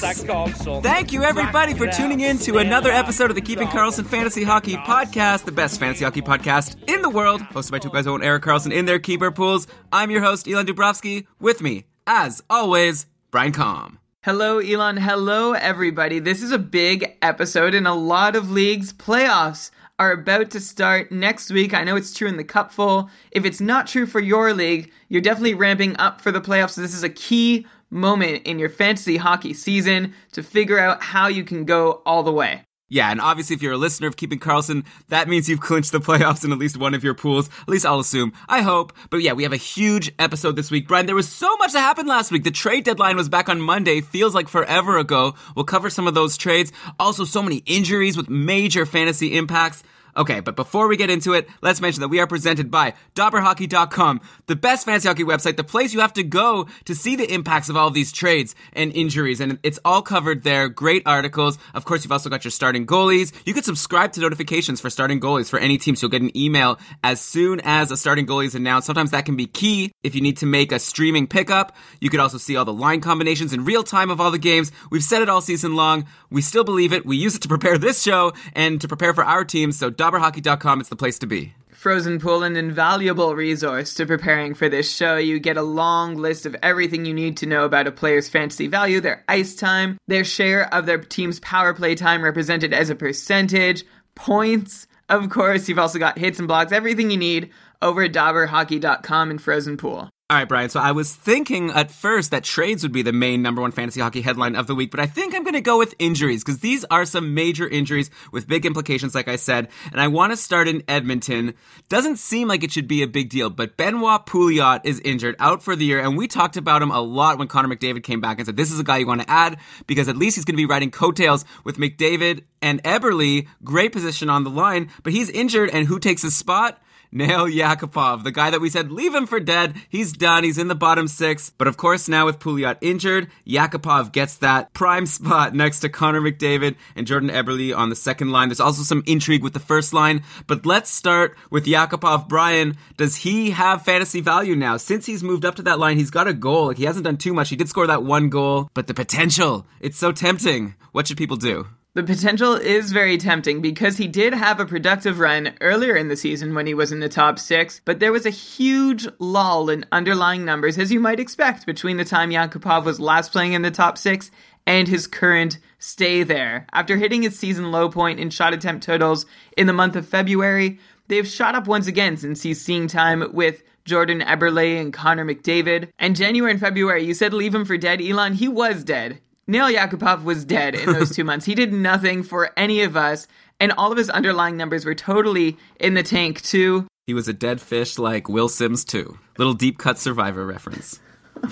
Världens bästa Karlsson. Thank you, everybody, for tuning in to another episode of the Keeping Karlsson Fantasy Hockey Podcast, the best fantasy hockey podcast in the world, hosted by two guys who own Erik Karlsson in their keeper pools. I'm your host, Elon Dubrovsky. With me, as always, Brian Com. Hello, Elon. Hello, everybody. This is a big episode in a lot of leagues. Playoffs are about to start next week. I know it's true in the Cupful. If it's not true for your league, you're definitely ramping up for the playoffs. So this is a key moment in your fantasy hockey season to figure out how you can go all the way. Yeah, and obviously, if you're a listener of Keeping Karlsson, that means you've clinched the playoffs in at least one of your pools. At least I'll assume. I hope. But yeah, we have a huge episode this week. Brian, there was so much that happened last week. The trade deadline was back on Monday. Feels like forever ago. We'll cover some of those trades. Also, so many injuries with major fantasy impacts. Okay, but before we get into it, let's mention that we are presented by DobberHockey.com, the best fantasy hockey website, the place you have to go to see the impacts of all of these trades and injuries. And it's all covered there. Great articles. Of course, you've also got your starting goalies. You can subscribe to notifications for starting goalies for any team, so you'll get an email as soon as a starting goalie is announced. Sometimes that can be key if you need to make a streaming pickup. You could also see all the line combinations in real time of all the games. We've said it all season long. We still believe it. We use it to prepare this show and to prepare for our teams. So DobberHockey.com is the place to be. Frozen Pool, an invaluable resource to preparing for this show. You get a long list of everything you need to know about a player's fantasy value, their ice time, their share of their team's power play time represented as a percentage, points. Of course, you've also got hits and blocks, everything you need over at DobberHockey.com and Frozen Pool. All right, Brian. So I was thinking at first that trades would be the main number one fantasy hockey headline of the week, but I think I'm going to go with injuries because these are some major injuries with big implications, like I said. And I want to start in Edmonton. Doesn't seem like it should be a big deal, but Benoit Pouliot is injured out for the year, and we talked about him a lot when Connor McDavid came back and said this is a guy you want to add because at least he's going to be riding coattails with McDavid and Eberle. Great position on the line, but he's injured, and who takes his spot? Nail Yakupov, the guy that we said leave him for dead. He's done. He's in the bottom six. But of course, now with Pouliot injured, Yakupov gets that prime spot next to Connor McDavid and Jordan Eberle on the second line. There's also some intrigue with the first line. But let's start with Yakupov. Brian, does he have fantasy value now? Since he's moved up to that line, he's got a goal. He hasn't done too much. He did score that one goal, but the potential, it's so tempting. What should people do? The potential is very tempting because he did have a productive run earlier in the season when he was in the top six, but there was a huge lull in underlying numbers, as you might expect, between the time Yakupov was last playing in the top six and his current stay there. After hitting his season low point in shot attempt totals in the month of February, they've shot up once again since he's seeing time with Jordan Eberle and Connor McDavid. And January and February, you said leave him for dead, Elon. He was dead. Nail Yakupov was dead in those two months. He did nothing for any of us, and all of his underlying numbers were totally in the tank, too. He was a dead fish like Will Sims, too. Little deep cut survivor reference.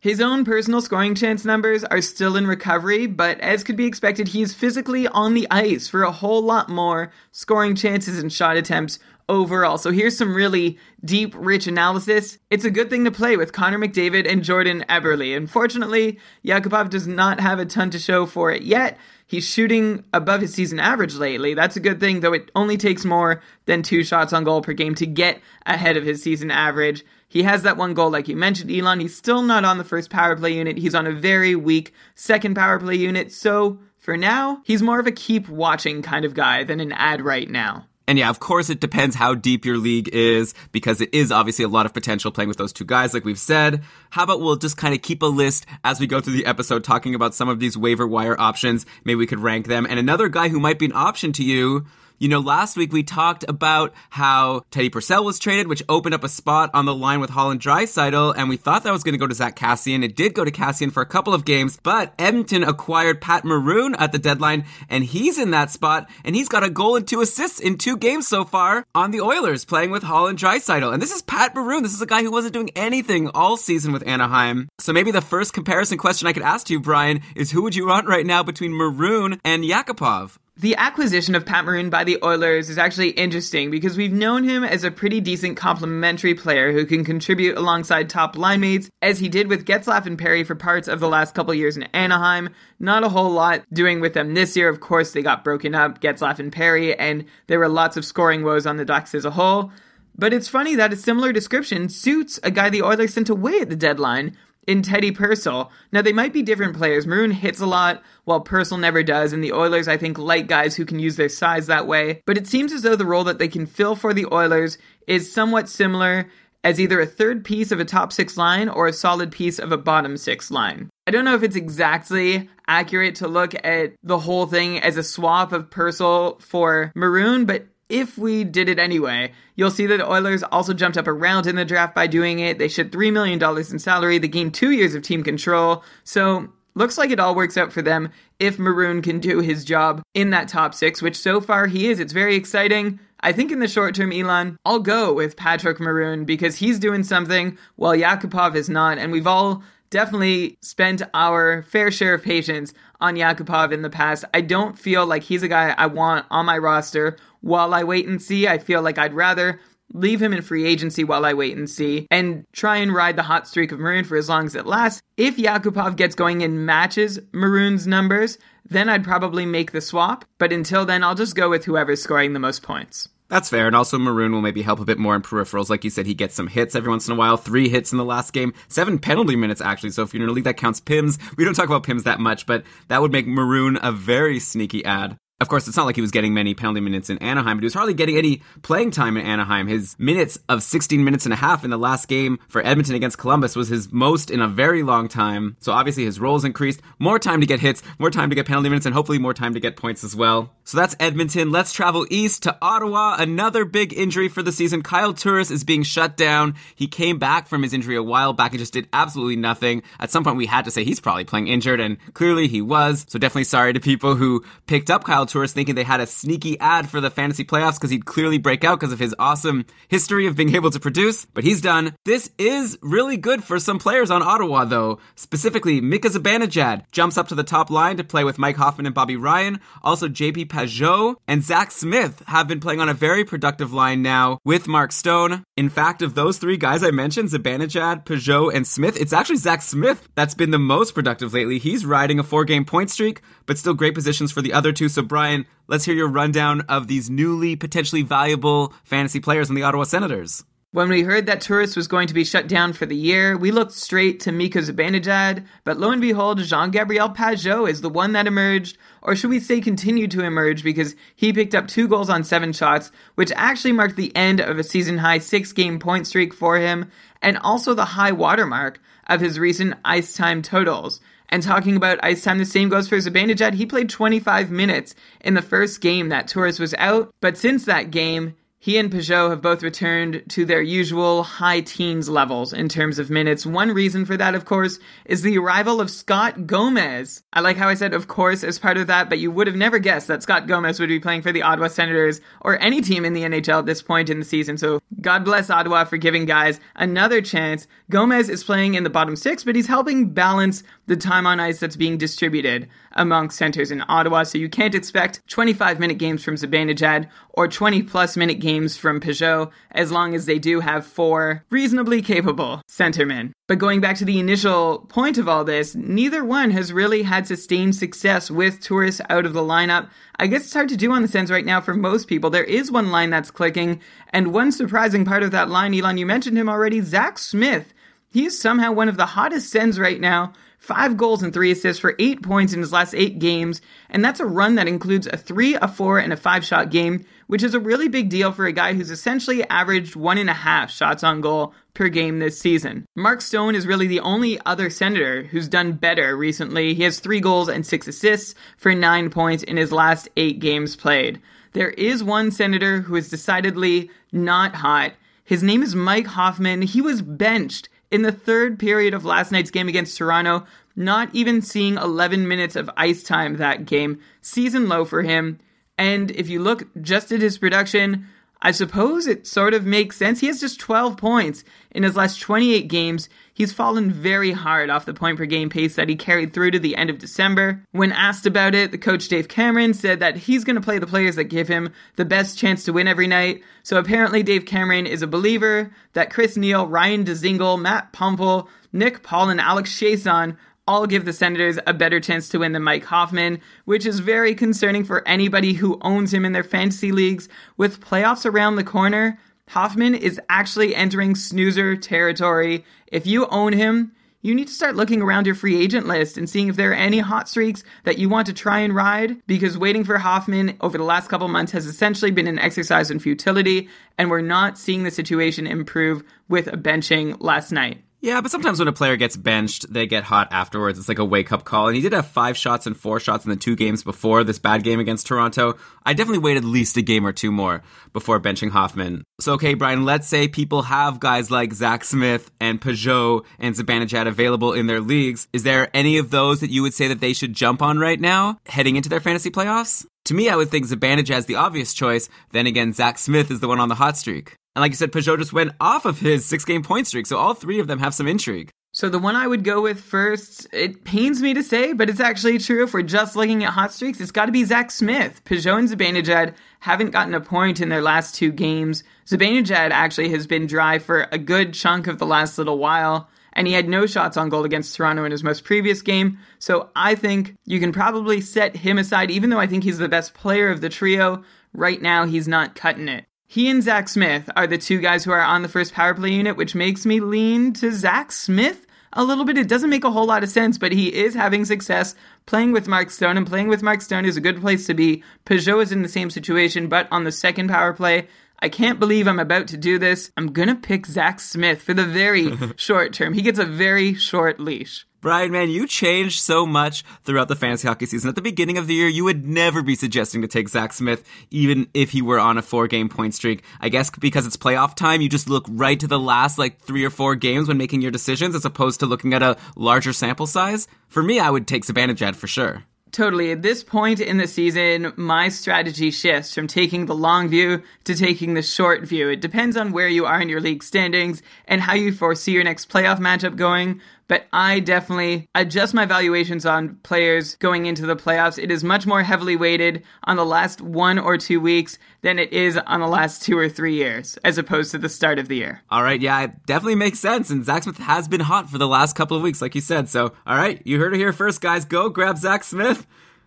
His own personal scoring chance numbers are still in recovery, but as could be expected, he's physically on the ice for a whole lot more scoring chances and shot attempts overall. So here's some really deep, rich analysis. It's a good thing to play with Connor McDavid and Jordan Eberle. Unfortunately, Yakupov does not have a ton to show for it yet. He's shooting above his season average lately. That's a good thing, though it only takes more than two shots on goal per game to get ahead of his season average. He has that one goal, like you mentioned, Elon. He's still not on the first power play unit. He's on a very weak second power play unit. So for now, he's more of a keep watching kind of guy than an ad right now. And yeah, of course, it depends how deep your league is because it is obviously a lot of potential playing with those two guys, like we've said. How about we'll just kind of keep a list as we go through the episode talking about some of these waiver wire options. Maybe we could rank them. And another guy who might be an option to you you know, last week we talked about how Teddy Purcell was traded, which opened up a spot on the line with Holland Draisaitl, and we thought that was going to go to Zack Kassian. It did go to Kassian for a couple of games, but Edmonton acquired Pat Maroon at the deadline, and he's in that spot, and he's got a goal and two assists in two games so far on the Oilers, playing with Holland Draisaitl. And this is Pat Maroon. This is a guy who wasn't doing anything all season with Anaheim. So maybe the first comparison question I could ask you, Brian, is who would you want right now between Maroon and Yakupov? The acquisition of Pat Maroon by the Oilers is actually interesting because we've known him as a pretty decent complementary player who can contribute alongside top line mates, as he did with Getzlaf and Perry for parts of the last couple years in Anaheim. Not a whole lot doing with them this year. Of course, they got broken up, Getzlaf and Perry, and there were lots of scoring woes on the Ducks as a whole. But it's funny that a similar description suits a guy the Oilers sent away at the deadline, in Teddy Purcell. Now, they might be different players. Maroon hits a lot, while Purcell never does, and the Oilers, I think, like guys who can use their size that way. But it seems as though the role that they can fill for the Oilers is somewhat similar as either a third piece of a top six line or a solid piece of a bottom six line. I don't know if it's exactly accurate to look at the whole thing as a swap of Purcell for Maroon, but if we did it anyway, you'll see that the Oilers also jumped up around in the draft by doing it. They shed $3 million in salary. They gained two years of team control. So, looks like it all works out for them if Maroon can do his job in that top six, which so far he is. It's very exciting. I think in the short term, Elon, I'll go with Patrick Maroon because he's doing something while Yakupov is not. And we've all definitely spent our fair share of patience on Yakupov in the past. I don't feel like he's a guy I want on my roster while I wait and see. I feel like I'd rather leave him in free agency while I wait and see, and try and ride the hot streak of Maroon for as long as it lasts. If Yakupov gets going and matches Maroon's numbers, then I'd probably make the swap, but until then, I'll just go with whoever's scoring the most points. That's fair. And also, Maroon will maybe help a bit more in peripherals. Like you said, he gets some hits every once in a while. Three hits in the last game. Seven penalty minutes, actually. So if you're in a league that counts PIMS, we don't talk about PIMS that much, but that would make Maroon a very sneaky ad. Of course, it's not like he was getting many penalty minutes in Anaheim, but he was hardly getting any playing time in Anaheim. His minutes of 16 minutes and a half in the last game for Edmonton against Columbus was his most in a very long time. So obviously his roles increased. More time to get hits, more time to get penalty minutes, and hopefully more time to get points as well. So that's Edmonton. Let's travel east to Ottawa. Another big injury for the season. Kyle Turris is being shut down. He came back from his injury a while back and just did absolutely nothing. At some point we had to say he's probably playing injured, and clearly he was. So definitely sorry to people who picked up Kyle Turris thinking they had a sneaky ad for the fantasy playoffs because he'd clearly break out because of his awesome history of being able to produce, but he's done. This is really good for some players on Ottawa, though. Specifically, Mika Zibanejad jumps up to the top line to play with Mike Hoffman and Bobby Ryan. Also, JP Pageau and Zach Smith have been playing on a very productive line now with Mark Stone. In fact, of those three guys I mentioned, Zibanejad, Pageau, and Smith, it's actually Zach Smith that's been the most productive lately. He's riding a four game point streak, but still great positions for the other two. So, Brian, let's hear your rundown of these newly potentially valuable fantasy players in the Ottawa Senators. When we heard that Turris was going to be shut down for the year, we looked straight to Mika Zibanejad, but lo and behold, Jean-Gabriel Pageau is the one that emerged, or should we say continued to emerge because he picked up two goals on seven shots, which actually marked the end of a season-high six-game point streak for him, and also the high watermark of his recent ice time totals. And talking about ice time, the same goes for Zibanejad. He played 25 minutes in the first game that Turris was out, but since that game, he and Pageau have both returned to their usual high teens levels in terms of minutes. One reason for that, of course, is the arrival of Scott Gomez. I like how I said, of course, as part of that, but you would have never guessed that Scott Gomez would be playing for the Ottawa Senators or any team in the NHL at this point in the season. So God bless Ottawa for giving guys another chance. Gomez is playing in the bottom six, but he's helping balance the time on ice that's being distributed among centers in Ottawa. So you can't expect 25 minute games from Zibanejad or 20 plus minute games from Pageau, as long as they do have four reasonably capable centermen. But going back to the initial point of all this, neither one has really had sustained success with Turris out of the lineup. I guess it's hard to do on the Sens right now for most people. There is one line that's clicking, and one surprising part of that line, Elon, you mentioned him already, Zach Smith. He is somehow one of the hottest Sens right now five goals and three assists for eight points in his last eight games, and that's a run that includes a three, a four, and a five shot game, which is a really big deal for a guy who's essentially averaged one and a half shots on goal per game this season. Mark Stone is really the only other Senator who's done better recently. He has three goals and six assists for nine points in his last eight games played. There is one Senator who is decidedly not hot. His name is Mike Hoffman. He was benched in the third period of last night's game against Toronto, not even seeing 11 minutes of ice time that game. Season low for him. And if you look just at his production, I suppose it sort of makes sense. He has just 12 points in his last 28 games. He's fallen very hard off the point per game pace that he carried through to the end of December. When asked about it, the coach Dave Cameron said that he's going to play the players that give him the best chance to win every night. So apparently, Dave Cameron is a believer that Chris Neil, Ryan Dzingel, Matt Puempel, Nick Paul, and Alex Chiasson all give the Senators a better chance to win than Mike Hoffman, which is very concerning for anybody who owns him in their fantasy leagues. With playoffs around the corner, Hoffman is actually entering snoozer territory. If you own him, you need to start looking around your free agent list and seeing if there are any hot streaks that you want to try and ride because waiting for Hoffman over the last couple months has essentially been an exercise in futility and we're not seeing the situation improve with a benching last night. Yeah, but sometimes when a player gets benched, they get hot afterwards. It's like a wake up call. And he did have five shots and four shots in the two games before this bad game against Toronto. I definitely waited at least a game or two more before benching Hoffman. So, okay, Brian, let's say people have guys like Zach Smith and Pageau and Zibanejad available in their leagues. Is there any of those that you would say that they should jump on right now heading into their fantasy playoffs? To me, I would think Zibanejad is the obvious choice. Then again, Zach Smith is the one on the hot streak. And like you said, Pageau just went off of his six game point streak, so all three of them have some intrigue. So the one I would go with first, it pains me to say, but it's actually true. If we're just looking at hot streaks, it's got to be Zach Smith. Pageau and Zibanejad haven't gotten a point in their last two games. Zibanejad actually has been dry for a good chunk of the last little while, and he had no shots on goal against Toronto in his most previous game. So I think you can probably set him aside, even though I think he's the best player of the trio. Right now, he's not cutting it. He and Zach Smith are the two guys who are on the first power play unit, which makes me lean to Zach Smith a little bit. It doesn't make a whole lot of sense, but he is having success playing with Mark Stone, and playing with Mark Stone is a good place to be. Pageau is in the same situation, but on the second power play. I can't believe I'm about to do this. I'm gonna pick Zach Smith for the very short term. He gets a very short leash. Brian, man, you changed so much throughout the fantasy hockey season. At the beginning of the year, you would never be suggesting to take Zach Smith, even if he were on a four game point streak. I guess because it's playoff time, you just look right to the last like three or four games when making your decisions as opposed to looking at a larger sample size. For me, I would take Zibanejad for sure. Totally. At this point in the season, my strategy shifts from taking the long view to taking the short view. It depends on where you are in your league standings and how you foresee your next playoff matchup going. But I definitely adjust my valuations on players going into the playoffs. It is much more heavily weighted on the last one or two weeks than it is on the last two or three years, as opposed to the start of the year. All right, yeah, it definitely makes sense. And Zach Smith has been hot for the last couple of weeks, like you said. So, all right, you heard it here first, guys. Go grab Zach Smith.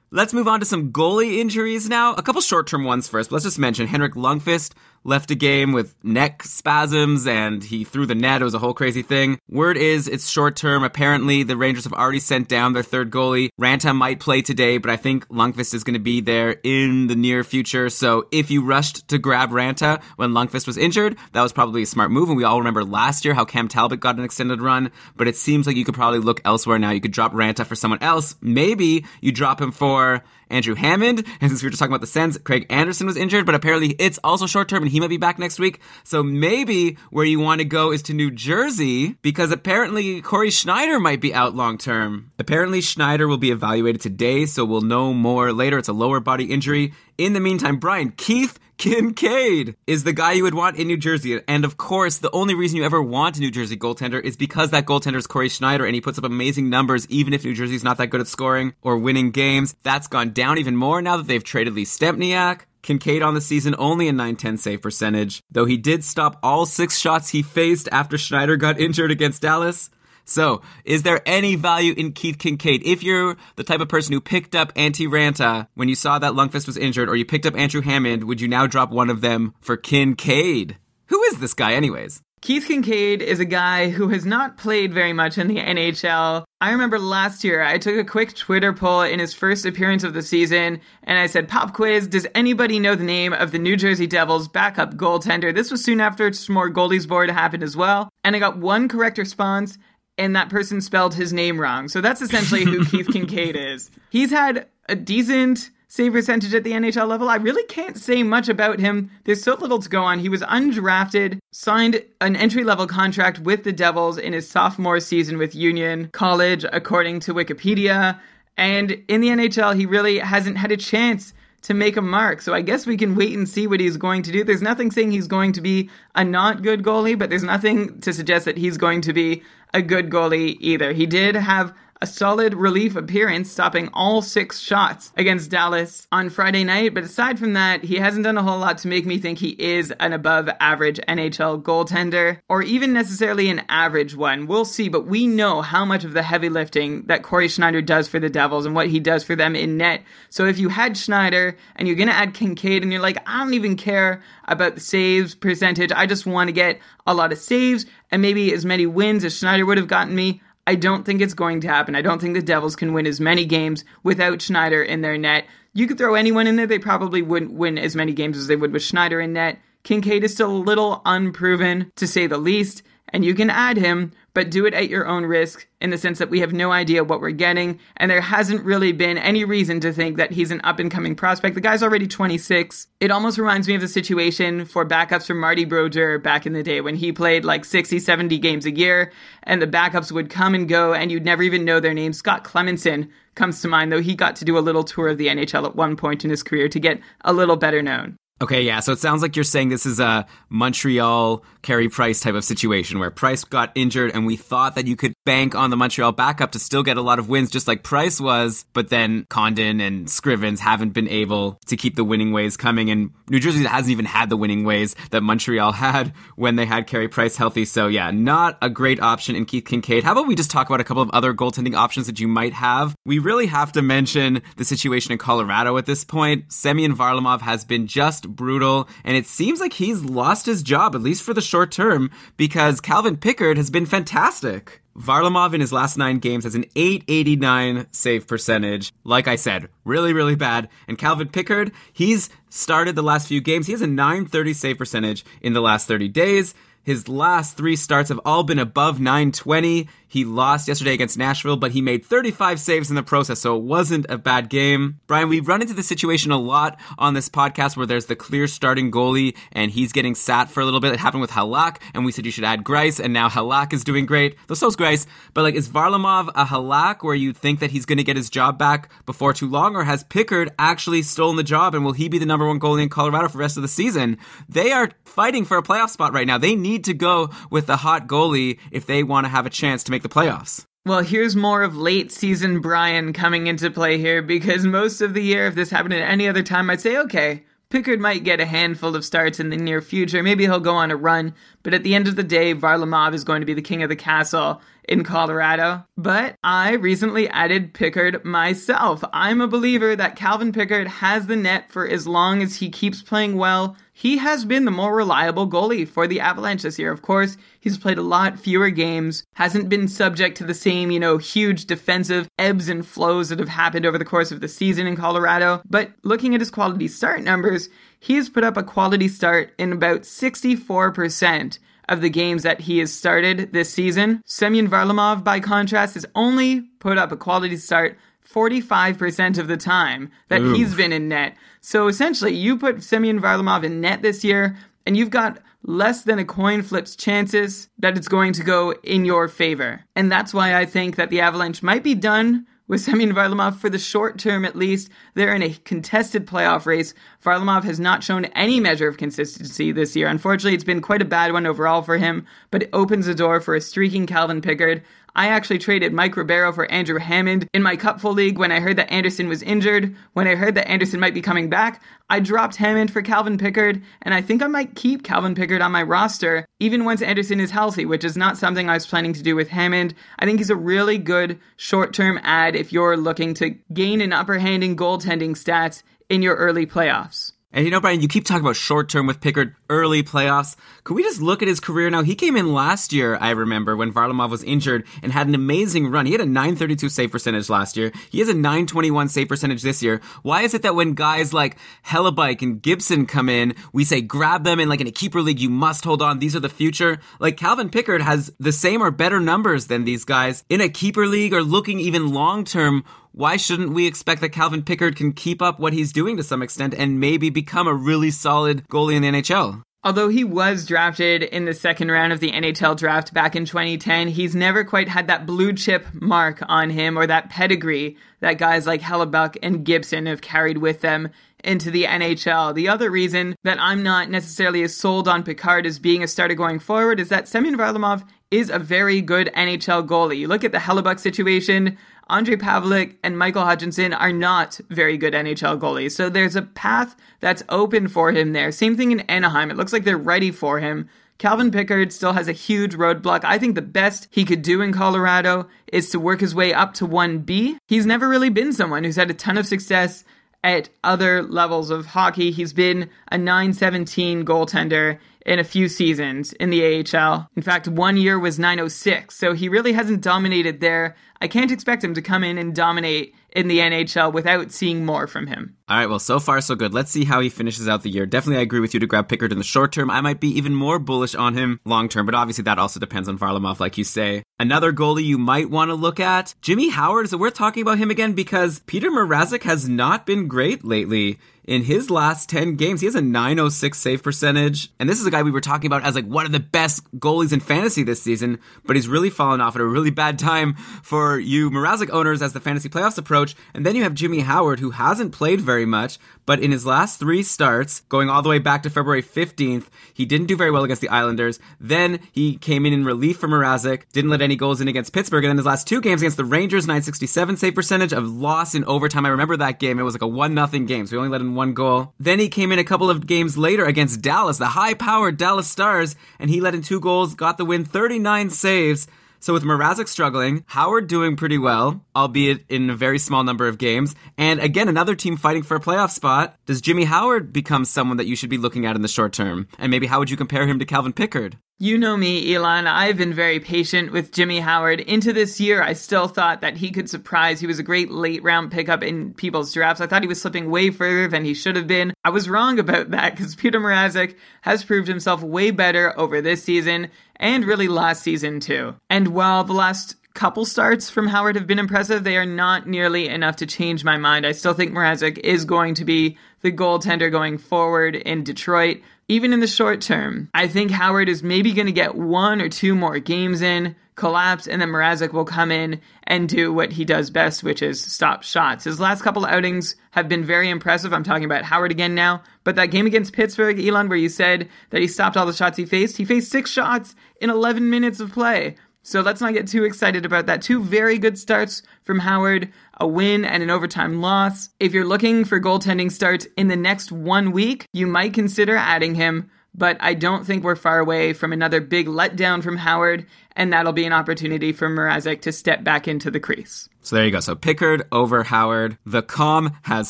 Let's move on to some goalie injuries now. A couple short term ones first, let's just mention Henrik Lundqvist left a game with neck spasms and he threw the net. It was a whole crazy thing. Word is it's short term. Apparently, the Rangers have already sent down their third goalie. Raanta might play today, but I think Lundqvist is going to be there in the near future. So if you rushed to grab Raanta when Lundqvist was injured, that was probably a smart move. And we all remember last year how Cam Talbot got an extended run, but it seems like you could probably look elsewhere now. You could drop Raanta for someone else. Maybe you drop him for Andrew Hammond. And since we were just talking about the Sens, Craig Anderson was injured, but apparently it's also short term and he might be back next week. So maybe where you want to go is to New Jersey because apparently Cory Schneider might be out long term. Apparently Schneider will be evaluated today, so we'll know more later. It's a lower body injury. In the meantime, Brian, Keith Kinkaid is the guy you would want in New Jersey. And of course, the only reason you ever want a New Jersey goaltender is because that goaltender is Cory Schneider and he puts up amazing numbers even if New Jersey's not that good at scoring or winning games. That's gone down even more now that they've traded Lee Stempniak. Kinkaid on the season only a 910 save percentage, though he did stop all six shots he faced after Schneider got injured against Dallas. So, is there any value in Keith Kinkaid? If you're the type of person who picked up Antti Raanta when you saw that Lundqvist was injured, or you picked up Andrew Hammond, would you now drop one of them for Kinkaid? Who is this guy, anyways? Keith Kinkaid is a guy who has not played very much in the NHL. I remember last year I took a quick Twitter poll in his first appearance of the season and I said, Pop quiz, does anybody know the name of the New Jersey Devils backup goaltender? This was soon after more Goalies Board happened as well. And I got one correct response and that person spelled his name wrong. So that's essentially who Keith Kinkaid is. He's had a decent save percentage at the NHL level. I really can't say much about him. There's so little to go on. He was undrafted, signed an entry level contract with the Devils in his sophomore season with Union College, according to Wikipedia. And in the NHL, he really hasn't had a chance to make a mark. So I guess we can wait and see what he's going to do. There's nothing saying he's going to be a not good goalie, but there's nothing to suggest that he's going to be a good goalie either. He did have a solid relief appearance, stopping all six shots against Dallas on Friday night. But aside from that, he hasn't done a whole lot to make me think he is an above average NHL goaltender, or even necessarily an average one. We'll see, but we know how much of the heavy lifting that Cory Schneider does for the Devils and what he does for them in net. So if you had Schneider and you're going to add Kinkaid and you're like, I don't even care about the saves percentage, I just want to get a lot of saves and maybe as many wins as Schneider would have gotten me. I don't think it's going to happen. I don't think the Devils can win as many games without Schneider in their net. You could throw anyone in there, they probably wouldn't win as many games as they would with Schneider in net. Kinkaid is still a little unproven, to say the least, and you can add him, but do it at your own risk in the sense that we have no idea what we're getting, and there hasn't really been any reason to think that he's an up and coming prospect. The guy's already 26. It almost reminds me of the situation for backups for Marty Brodeur back in the day when he played like 60, 70 games a year, and the backups would come and go, and you'd never even know their name. Scott Clemmensen comes to mind, though he got to do a little tour of the NHL at one point in his career to get a little better known. Okay, yeah. So it sounds like you're saying this is a Montreal Carey Price type of situation where Price got injured and we thought that you could bank on the Montreal backup to still get a lot of wins just like Price was, but then Condon and Scrivens haven't been able to keep the winning ways coming and New Jersey hasn't even had the winning ways that Montreal had when they had Carey Price healthy. So yeah, not a great option in Keith Kinkaid. How about we just talk about a couple of other goaltending options that you might have? We really have to mention the situation in Colorado at this point. Semyon Varlamov has been just brutal, and it seems like he's lost his job, at least for the short term, because Calvin Pickard has been fantastic. Varlamov in his last nine games has an 889 save percentage. Like I said, really, really bad. And Calvin Pickard, he's started the last few games. He has a 930 save percentage in the last 30 days. His last three starts have all been above 920. He lost yesterday against Nashville, but he made 35 saves in the process, so it wasn't a bad game. Brian, we've run into this situation a lot on this podcast where there's the clear starting goalie and he's getting sat for a little bit. It happened with Halak, and we said you should add Greiss, and now Halak is doing great. Though so's Greiss. But like, is Varlamov a Halak where you think that he's going to get his job back before too long, or has Pickard actually stolen the job and will he be the number one goalie in Colorado for the rest of the season? They are fighting for a playoff spot right now. They need to go with the hot goalie if they want to have a chance to make the playoffs. Well, here's more of late season Brian coming into play here because most of the year, if this happened at any other time, I'd say, okay, Pickard might get a handful of starts in the near future. Maybe he'll go on a run, but at the end of the day, Varlamov is going to be the king of the castle in Colorado. But I recently added Pickard myself. I'm a believer that Calvin Pickard has the net for as long as he keeps playing well. He has been the more reliable goalie for the Avalanche this year. Of course, he's played a lot fewer games, hasn't been subject to the same, you know, huge defensive ebbs and flows that have happened over the course of the season in Colorado. But looking at his quality start numbers, he has put up a quality start in about 64% of the games that he has started this season. Semyon Varlamov, by contrast, has only put up a quality start 45% of the time that he's been in net. So essentially, you put Semyon Varlamov in net this year, and you've got less than a coin flip's chances that it's going to go in your favor. And that's why I think that the Avalanche might be done with Semyon Varlamov for the short term at least. They're in a contested playoff race. Varlamov has not shown any measure of consistency this year. Unfortunately, it's been quite a bad one overall for him, but it opens the door for a streaking Calvin Pickard. I actually traded Mike Ribeiro for Andrew Hammond in my Cupful League when I heard that Anderson was injured. When I heard that Anderson might be coming back, I dropped Hammond for Calvin Pickard, and I think I might keep Calvin Pickard on my roster even once Anderson is healthy, which is not something I was planning to do with Hammond. I think he's a really good short term ad if you're looking to gain an upper hand in goaltending stats in your early playoffs. And you know, Brian, you keep talking about short term with Pickard, early playoffs. Could we just look at his career now? He came in last year, I remember, when Varlamov was injured and had an amazing run. He had a 932 save percentage last year. He has a 921 save percentage this year. Why is it that when guys like Hellebuyck and Gibson come in, we say grab them and like in a keeper league, you must hold on. These are the future. Like Calvin Pickard has the same or better numbers than these guys in a keeper league or looking even long term why shouldn't we expect that Calvin Pickard can keep up what he's doing to some extent and maybe become a really solid goalie in the NHL? Although he was drafted in the second round of the NHL draft back in 2010, he's never quite had that blue chip mark on him or that pedigree that guys like Hellebuyck and Gibson have carried with them into the NHL. The other reason that I'm not necessarily as sold on Pickard as being a starter going forward is that Semyon Varlamov is a very good NHL goalie. You look at the Hellebuyck situation, Ondrej Pavelec and Michael Hutchinson are not very good NHL goalies. So there's a path that's open for him there. Same thing in Anaheim. It looks like they're ready for him. Calvin Pickard still has a huge roadblock. I think the best he could do in Colorado is to work his way up to 1B. He's never really been someone who's had a ton of success at other levels of hockey. He's been a 917 goaltender in a few seasons in the AHL. In fact, one year was 906, so he really hasn't dominated there. I can't expect him to come in and dominate in the NHL without seeing more from him. All right, well, so far so good. Let's see how he finishes out the year. Definitely, I agree with you to grab Pickard in the short term. I might be even more bullish on him long term, but obviously that also depends on Varlamov, like you say. Another goalie you might want to look at, Jimmy Howard. Is it worth talking about him again? Because Peter Mrazek has not been great lately in his last 10 games, he has a 906 save percentage. And this is a guy we were talking about as like one of the best goalies in fantasy this season, but he's really fallen off at a really bad time for you Mrazek owners as the fantasy playoffs approach. And then you have Jimmy Howard, who hasn't played very much, but in his last three starts, going all the way back to February 15th, he didn't do very well against the Islanders. Then he came in in relief for Mrazek, didn't let any goals in against Pittsburgh. And then his last two games against the Rangers, 967 save percentage, of loss in overtime. I remember that game. It was like a 1 nothing game, so we only let in one goal. Then he came in a couple of games later against Dallas, the high powered Dallas Stars, and he let in two goals, got the win, 39 saves. So with Mrazek struggling, Howard doing pretty well, albeit in a very small number of games, and again another team fighting for a playoff spot. Does Jimmy Howard become someone that you should be looking at in the short term? And maybe how would you compare him to Calvin Pickard? You know me, Elon. I've been very patient with Jimmy Howard. Into this year, I still thought that he could surprise. He was a great late round pickup in people's drafts. I thought he was slipping way further than he should have been. I was wrong about that because Peter Mrazek has proved himself way better over this season and really last season too. And while the last couple starts from Howard have been impressive, they are not nearly enough to change my mind. I still think Mrazek is going to be the goaltender going forward in Detroit even in the short term. I think Howard is maybe going to get one or two more games in, collapse, and then Mrazek will come in and do what he does best, which is stop shots. His last couple outings have been very impressive. I'm talking about Howard again now. But that game against Pittsburgh, Elon, where you said that he stopped all the shots he faced, he faced six shots in 11 minutes of play. So let's not get too excited about that. Two very good starts from Howard, a win and an overtime loss. If you're looking for goaltending starts in the next one week, you might consider adding him, but I don't think we're far away from another big letdown from Howard, and that'll be an opportunity for Mrazek to step back into the crease. So there you go. So Pickard over Howard. The calm has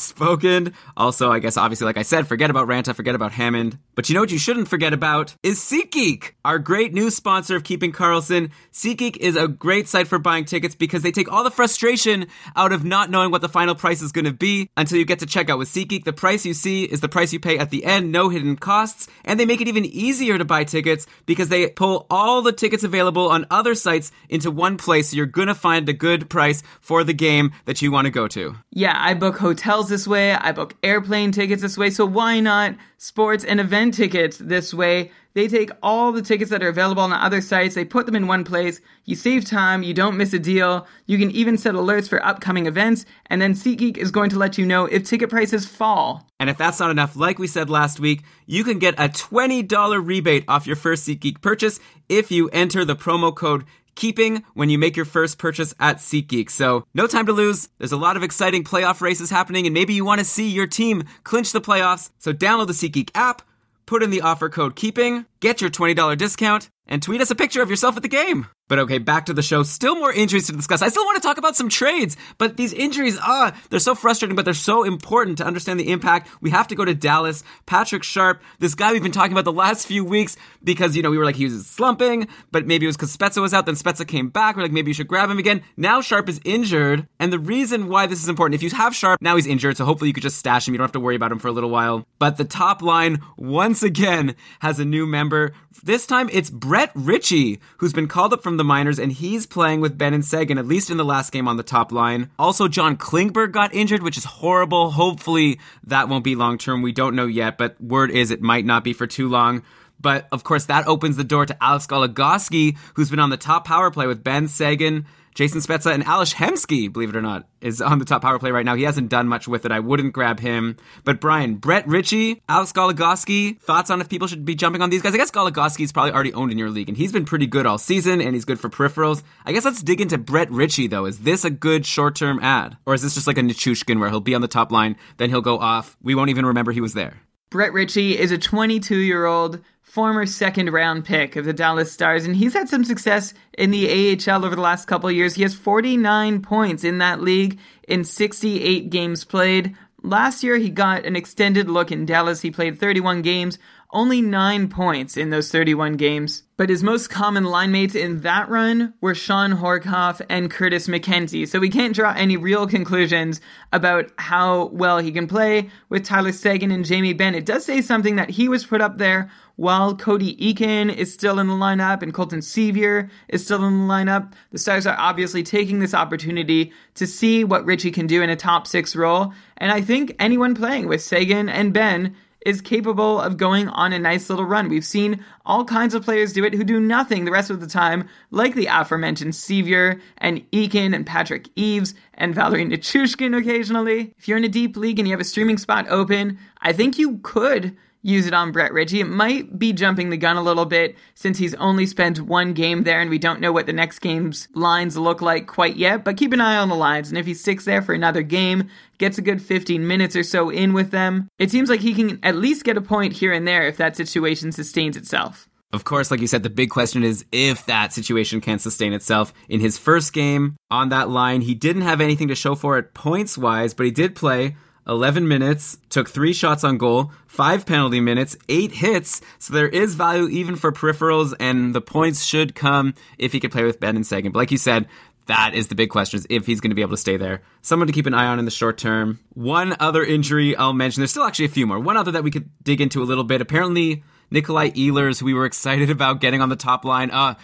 spoken. Also, I guess obviously, like I said, forget about Raanta, forget about Hammond. But you know what you shouldn't forget about is SeatGeek, our great new sponsor of Keeping Karlsson. SeatGeek is a great site for buying tickets because they take all the frustration out of not knowing what the final price is going to be until you get to check out with SeatGeek. The price you see is the price you pay at the end, no hidden costs, and they make it even easier to buy tickets because they pull all the tickets available on other sites into one place. So you're gonna find a good price for the game that you want to go to. Yeah, I book hotels this way, I book airplane tickets this way, so why not sports and event tickets this way? They take all the tickets that are available on other sites, they put them in one place. You save time, you don't miss a deal. You can even set alerts for upcoming events, and then SeatGeek is going to let you know if ticket prices fall. And if that's not enough, like we said last week, you can get a $20 rebate off your first SeatGeek purchase if you enter the promo code keeping when you make your first purchase at SeatGeek. So no time to lose. There's a lot of exciting playoff races happening and maybe you want to see your team clinch the playoffs. So download the SeatGeek app, put in the offer code keeping, get your $20 discount, and tweet us a picture of yourself at the game. But okay, back to the show. Still more injuries to discuss. I still want to talk about some trades, but these injuries, ah, they're so frustrating, but they're so important to understand the impact. We have to go to Dallas. Patrick Sharp, this guy we've been talking about the last few weeks because, you know, we were like, he was slumping, but maybe it was because Spezza was out, then Spezza came back. We're like, maybe you should grab him again. Now Sharp is injured, and the reason why this is important, if you have Sharp, now he's injured, so hopefully you could just stash him. You don't have to worry about him for a little while. But the top line, once again, has a new member. This time it's Brett Ritchie, who's been called up from the minors, and he's playing with Benn and Seguin, at least in the last game on the top line. Also, John Klingberg got injured, which is horrible. Hopefully, that won't be long term. We don't know yet, but word is it might not be for too long. But of course, that opens the door to Alex Goligoski, who's been on the top power play with Benn Seguin, Jason Spezza and Ales Hemsky, believe it or not, is on the top power play right now. He hasn't done much with it. I wouldn't grab him. But Brian, Brett Ritchie, Alex Goligoski, thoughts on if people should be jumping on these guys? I guess Goligoski is probably already owned in your league, and he's been pretty good all season, and he's good for peripherals. I guess let's dig into Brett Ritchie, though. Is this a good short term ad? Or is this just like a Nichushkin where he'll be on the top line, then he'll go off? We won't even remember he was there. Brett Ritchie is a 22 year old former second round pick of the Dallas Stars, and he's had some success in the AHL over the last couple years. He has 49 points in that league in 68 games played. Last year, he got an extended look in Dallas. He played 31 games, only 9 points in those 31 games. But his most common line mates in that run were Shawn Horcoff and Curtis McKenzie. So we can't draw any real conclusions about how well he can play with Tyler Seguin and Jamie Benn. It does say something that he was put up there while Cody Eakin is still in the lineup and Colton Sceviour is still in the lineup, the Stars are obviously taking this opportunity to see what Ritchie can do in a top six role. And I think anyone playing with Seguin and Benn is capable of going on a nice little run. We've seen all kinds of players do it who do nothing the rest of the time, like the aforementioned Sceviour and Eakin and Patrick Eaves and Valeri Nichushkin occasionally. If you're in a deep league and you have a streaming spot open, I think you could use it on Brett Ritchie. It might be jumping the gun a little bit since he's only spent one game there and we don't know what the next game's lines look like quite yet, but keep an eye on the lines. And if he sticks there for another game, gets a good 15 minutes or so in with them, it seems like he can at least get a point here and there if that situation sustains itself. Of course, like you said, the big question is if that situation can sustain itself. In his first game on that line, he didn't have anything to show for it points wise, but he did play 11 minutes, took three shots on goal, five penalty minutes, eight hits. So there is value even for peripherals, and the points should come if he could play with Benn and Seguin. But like you said, that is the big question is if he's going to be able to stay there. Someone to keep an eye on in the short term. One other injury I'll mention. There's still actually a few more. One other that we could dig into a little bit. Apparently, Nikolai Ehlers, who we were excited about getting on the top line. Uh,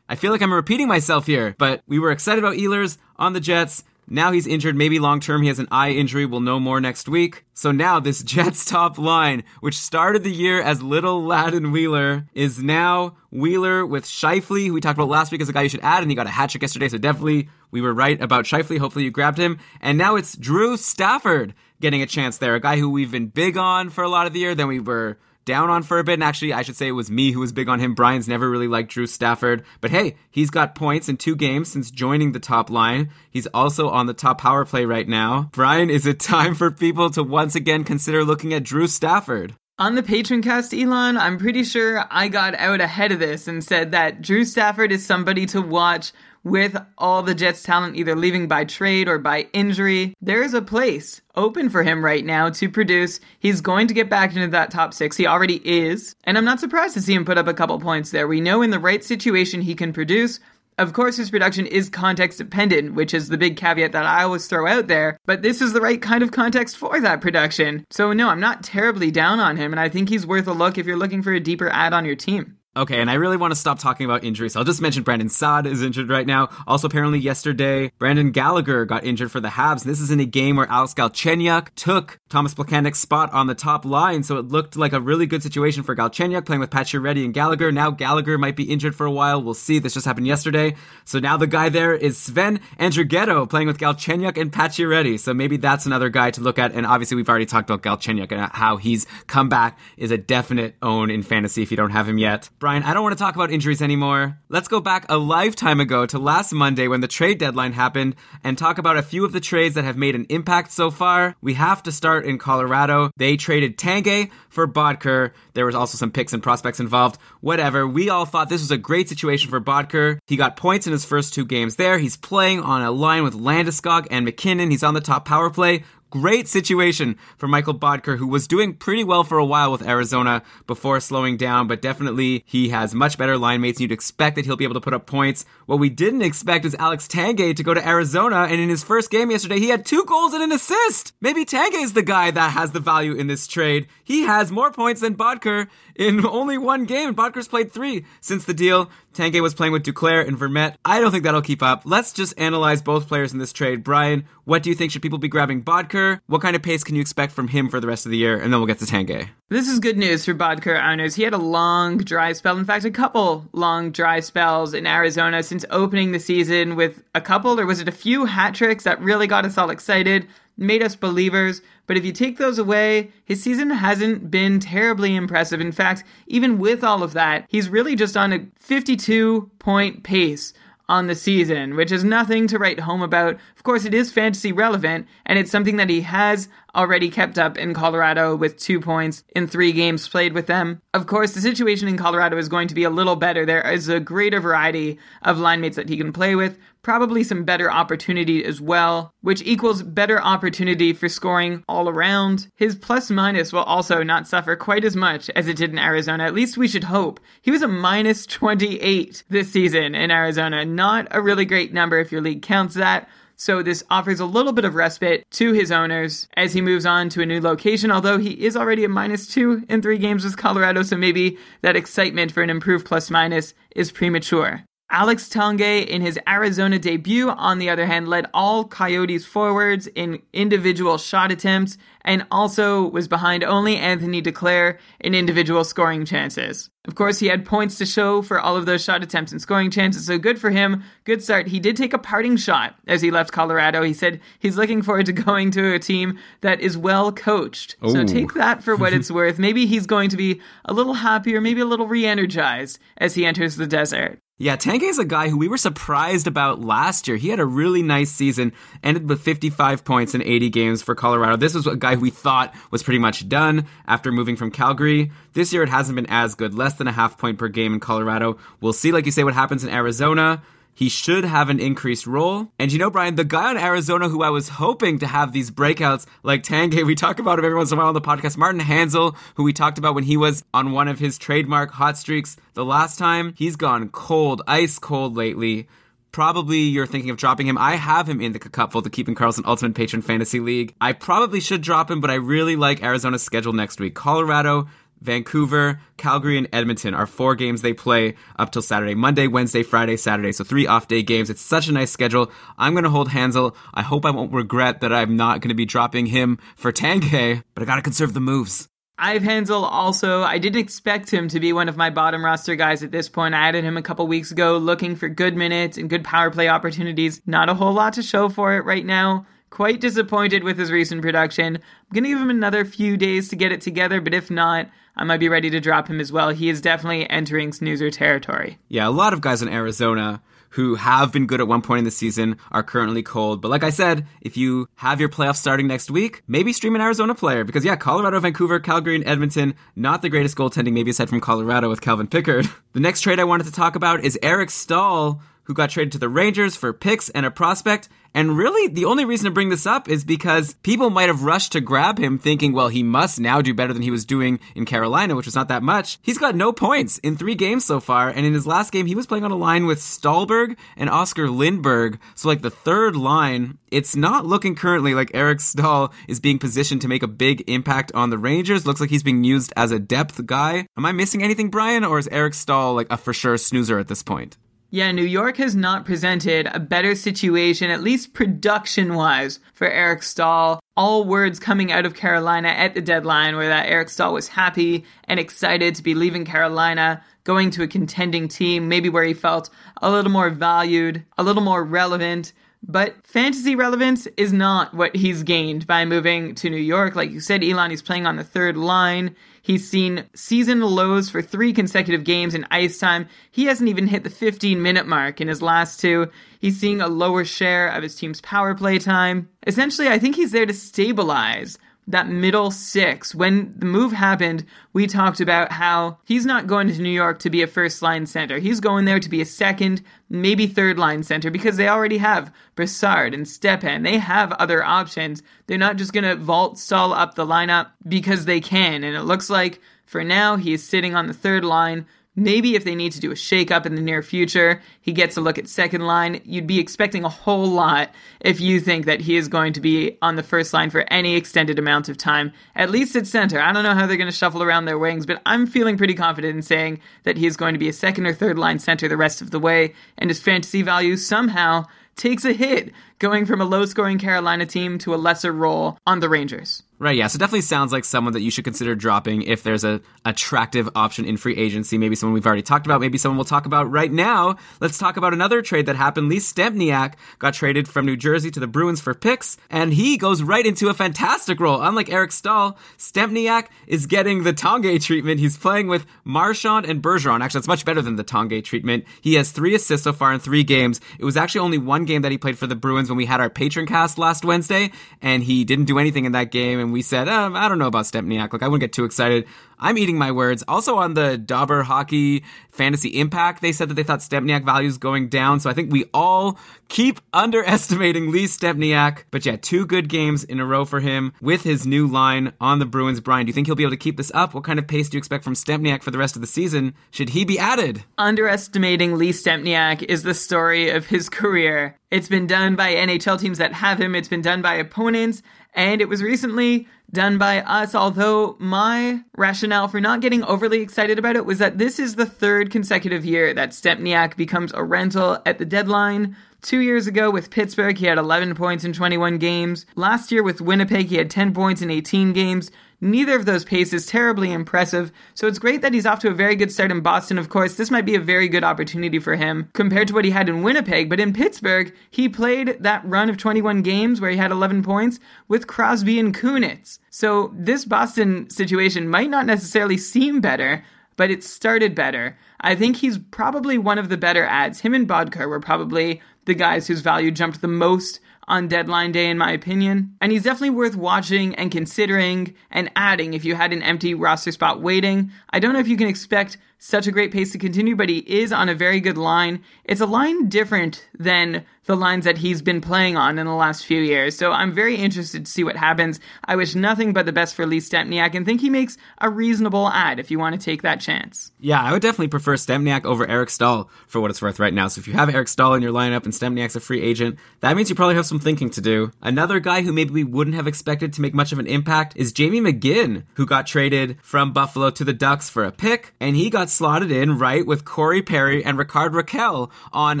I feel like I'm repeating myself here, but we were excited about Ehlers on the Jets. Now he's injured, maybe long term. He has an eye injury. We'll know more next week. So now this Jets top line, which started the year as Little Laden Wheeler, is now Wheeler with Scheifele, who we talked about last week as a guy you should add, and he got a hat trick yesterday. So definitely we were right about Scheifele. Hopefully you grabbed him. And now it's Drew Stafford getting a chance there, a guy who we've been big on for a lot of the year. Then we were down on for a bit. And actually, I should say it was me who was big on him. Brian's never really liked Drew Stafford. But hey, he's got points in two games since joining the top line. He's also on the top power play right now. Brian, is it time for people to once again consider looking at Drew Stafford? On the Patreon cast, Elon, I'm pretty sure I got out ahead of this and said that Drew Stafford is somebody to watch with all the Jets talent either leaving by trade or by injury, there is a place open for him right now to produce. He's going to get back into that top six. He already is. And I'm not surprised to see him put up a couple points there. We know in the right situation he can produce. Of course, his production is context dependent, which is the big caveat that I always throw out there, but this is the right kind of context for that production. So, no, I'm not terribly down on him, and I think he's worth a look if you're looking for a deeper ad on your team. Okay, and I really want to stop talking about injuries. I'll just mention Brandon Saad is injured right now. Also, apparently yesterday, Brendan Gallagher got injured for the Habs. And This is in a game where Alex Galchenyuk took Thomas Plekanec's spot on the top line, so it looked like a really good situation for Galchenyuk playing with Pacioretty and Gallagher. Now Gallagher might be injured for a while. We'll see. This just happened yesterday. So now the guy there is Sven Andrighetto playing with Galchenyuk and Pacioretty. So maybe that's another guy to look at. And obviously, we've already talked about Galchenyuk and how he's come back is a definite own in fantasy if you don't have him yet. Brian, I don't want to talk about injuries anymore. Let's go back a lifetime ago to last Monday when the trade deadline happened and talk about a few of the trades that have made an impact so far. We have to start in Colorado. They traded Tanguay for Boedker. There was also some picks and prospects involved. Whatever. We all thought this was a great situation for Boedker. He got points in his first two games there. He's playing on a line with Landeskog and MacKinnon. He's on the top power play. Great situation for Michael Boedker, who was doing pretty well for a while with Arizona before slowing down, but definitely he has much better line mates. You'd expect that he'll be able to put up points. What we didn't expect is Alex Tanguay to go to Arizona, and in his first game yesterday, he had two goals and an assist. Maybe Tanguay is the guy that has the value in this trade. He has more points than Boedker in only one game. Boedker's played three since the deal. Tanguay was playing with Duclair and Vermette. I don't think that'll keep up. Let's just analyze both players in this trade. Brian, what do you think? Should people be grabbing Boedker? What kind of pace can you expect from him for the rest of the year? And then we'll get to Tanguay. This is good news for Boedker owners. He had a long dry spell. In fact, a couple long dry spells in Arizona since opening the season with a couple, or was it a few hat tricks that really got us all excited, made us believers. But if you take those away, his season hasn't been terribly impressive. In fact, even with all of that, he's really just on a 52 point pace on the season, which is nothing to write home about. Of course, it is fantasy relevant, and it's something that he has already kept up in Colorado with two points in three games played with them. Of course, the situation in Colorado is going to be a little better. There is a greater variety of line mates that he can play with, probably some better opportunity as well, which equals better opportunity for scoring all around. His plus minus will also not suffer quite as much as it did in Arizona. At least we should hope. He was a minus 28 this season in Arizona. Not a really great number if your league counts that. So this offers a little bit of respite to his owners as he moves on to a new location, although he is already a minus two in three games with Colorado, so maybe that excitement for an improved plus minus is premature. Alex Tanguay, in his Arizona debut, on the other hand, led all Coyotes forwards in individual shot attempts and also was behind only Anthony Duclair in individual scoring chances. Of course, he had points to show for all of those shot attempts and scoring chances, so good for him. Good start. He did take a parting shot as he left Colorado. He said he's looking forward to going to a team that is well coached. So take that for what it's worth. Maybe he's going to be a little happier, maybe a little re energized as he enters the desert. Yeah, Tanguay is a guy who we were surprised about last year. He had a really nice season, ended with 55 points in 80 games for Colorado. This was a guy who we thought was pretty much done after moving from Calgary. This year it hasn't been as good, less than a half point per game in Colorado. We'll see, like you say, what happens in Arizona. He should have an increased role. And you know, Brian, the guy on Arizona who I was hoping to have these breakouts like Tanguay, we talk about him every once in a while on the podcast, Martin Hanzal, who we talked about when he was on one of his trademark hot streaks the last time, he's gone cold, ice cold lately. Probably you're thinking of dropping him. I have him in the cupful to Keeping Karlsson Ultimate Patron Fantasy League. I probably should drop him, but I really like Arizona's schedule next week. Colorado, Vancouver, Calgary, and Edmonton are four games they play up till Saturday. Monday, Wednesday, Friday, Saturday. So three off day games. It's such a nice schedule. I'm going to hold Hanzal. I hope I won't regret that I'm not going to be dropping him for Tanguay, but I got to conserve the moves. I have Hanzal also, I didn't expect him to be one of my bottom roster guys at this point. I added him a couple weeks ago looking for good minutes and good power play opportunities. Not a whole lot to show for it right now. Quite disappointed with his recent production. I'm going to give him another few days to get it together, but if not, I might be ready to drop him as well. He is definitely entering snoozer territory. Yeah, a lot of guys in Arizona who have been good at one point in the season are currently cold. But like I said, if you have your playoffs starting next week, maybe stream an Arizona player because yeah, Colorado, Vancouver, Calgary, and Edmonton, not the greatest goaltending maybe aside from Colorado with Calvin Pickard. The next trade I wanted to talk about is Eric Staal who got traded to the Rangers for picks and a prospect. And really, the only reason to bring this up is because people might have rushed to grab him thinking, well, he must now do better than he was doing in Carolina, which was not that much. He's got no points in three games so far. And in his last game, he was playing on a line with Stalberg and Oscar Lindberg. So, like the third line, it's not looking currently like Eric Staal is being positioned to make a big impact on the Rangers. Looks like he's being used as a depth guy. Am I missing anything, Brian? Or is Eric Staal like a for sure snoozer at this point? Yeah, New York has not presented a better situation, at least production wise, for Eric Staal. All words coming out of Carolina at the deadline were that Eric Staal was happy and excited to be leaving Carolina, going to a contending team, maybe where he felt a little more valued, a little more relevant. But fantasy relevance is not what he's gained by moving to New York. Like you said, Elon, he's playing on the third line. He's seen season lows for three consecutive games in ice time. He hasn't even hit the 15 minute mark in his last two. He's seeing a lower share of his team's power play time. Essentially, I think he's there to stabilize that middle six. When the move happened, we talked about how he's not going to New York to be a first line center. He's going there to be a second, maybe third line center because they already have Brassard and Stepan. They have other options. They're not just going to vault Staal up the lineup because they can. And it looks like for now he's sitting on the third line Maybe if they need to do a shakeup in the near future, he gets a look at second line. You'd be expecting a whole lot if you think that he is going to be on the first line for any extended amount of time, at least at center. I don't know how they're going to shuffle around their wings, but I'm feeling pretty confident in saying that he is going to be a second or third line center the rest of the way, and his fantasy value somehow takes a hit going from a low scoring Carolina team to a lesser role on the Rangers. Right, yeah. So definitely sounds like someone that you should consider dropping if there's a attractive option in free agency. Maybe someone we've already talked about. Maybe someone we'll talk about right now. Let's talk about another trade that happened. Lee Stempniak got traded from New Jersey to the Bruins for picks, and he goes right into a fantastic role. Unlike Eric Staal, Stempniak is getting the Tanguay treatment. He's playing with Marchand and Bergeron. Actually, it's much better than the Tanguay treatment. He has three assists so far in three games. It was actually only one game that he played for the Bruins when we had our patron cast last Wednesday, and he didn't do anything in that game. And we said, um, I don't know about Stempniak. Like, I wouldn't get too excited. I'm eating my words. Also on the Dobber Hockey Fantasy Impact, they said that they thought Stempniak values going down. So I think we all keep underestimating Lee Stempniak. But yeah, two good games in a row for him with his new line on the Bruins. Brian, do you think he'll be able to keep this up? What kind of pace do you expect from Stempniak for the rest of the season? Should he be added? Underestimating Lee Stempniak is the story of his career. It's been done by NHL teams that have him. It's been done by opponents. And it was recently done by us, although my rationale for not getting overly excited about it was that this is the third consecutive year that Stempniak becomes a rental at the deadline. Two years ago with Pittsburgh, he had 11 points in 21 games. Last year with Winnipeg, he had 10 points in 18 games. Neither of those paces terribly impressive, so it's great that he's off to a very good start in Boston. Of course, this might be a very good opportunity for him compared to what he had in Winnipeg, but in Pittsburgh, he played that run of 21 games where he had 11 points with Crosby and Kunitz. So this Boston situation might not necessarily seem better, but it started better. I think he's probably one of the better ads. Him and Boedker were probably the guys whose value jumped the most on deadline day, in my opinion. And he's definitely worth watching and considering and adding if you had an empty roster spot waiting. I don't know if you can expect such a great pace to continue, but he is on a very good line. It's a line different than the lines that he's been playing on in the last few years. So I'm very interested to see what happens. I wish nothing but the best for Lee Stempniak and think he makes a reasonable ad if you want to take that chance. Yeah, I would definitely prefer Stempniak over Eric Staal for what it's worth right now. So if you have Eric Staal in your lineup and Stempniak's a free agent, that means you probably have some thinking to do. Another guy who maybe we wouldn't have expected to make much of an impact is Jamie McGinn, who got traded from Buffalo to the Ducks for a pick, and he got slotted in right with Corey Perry and Rickard Rakell on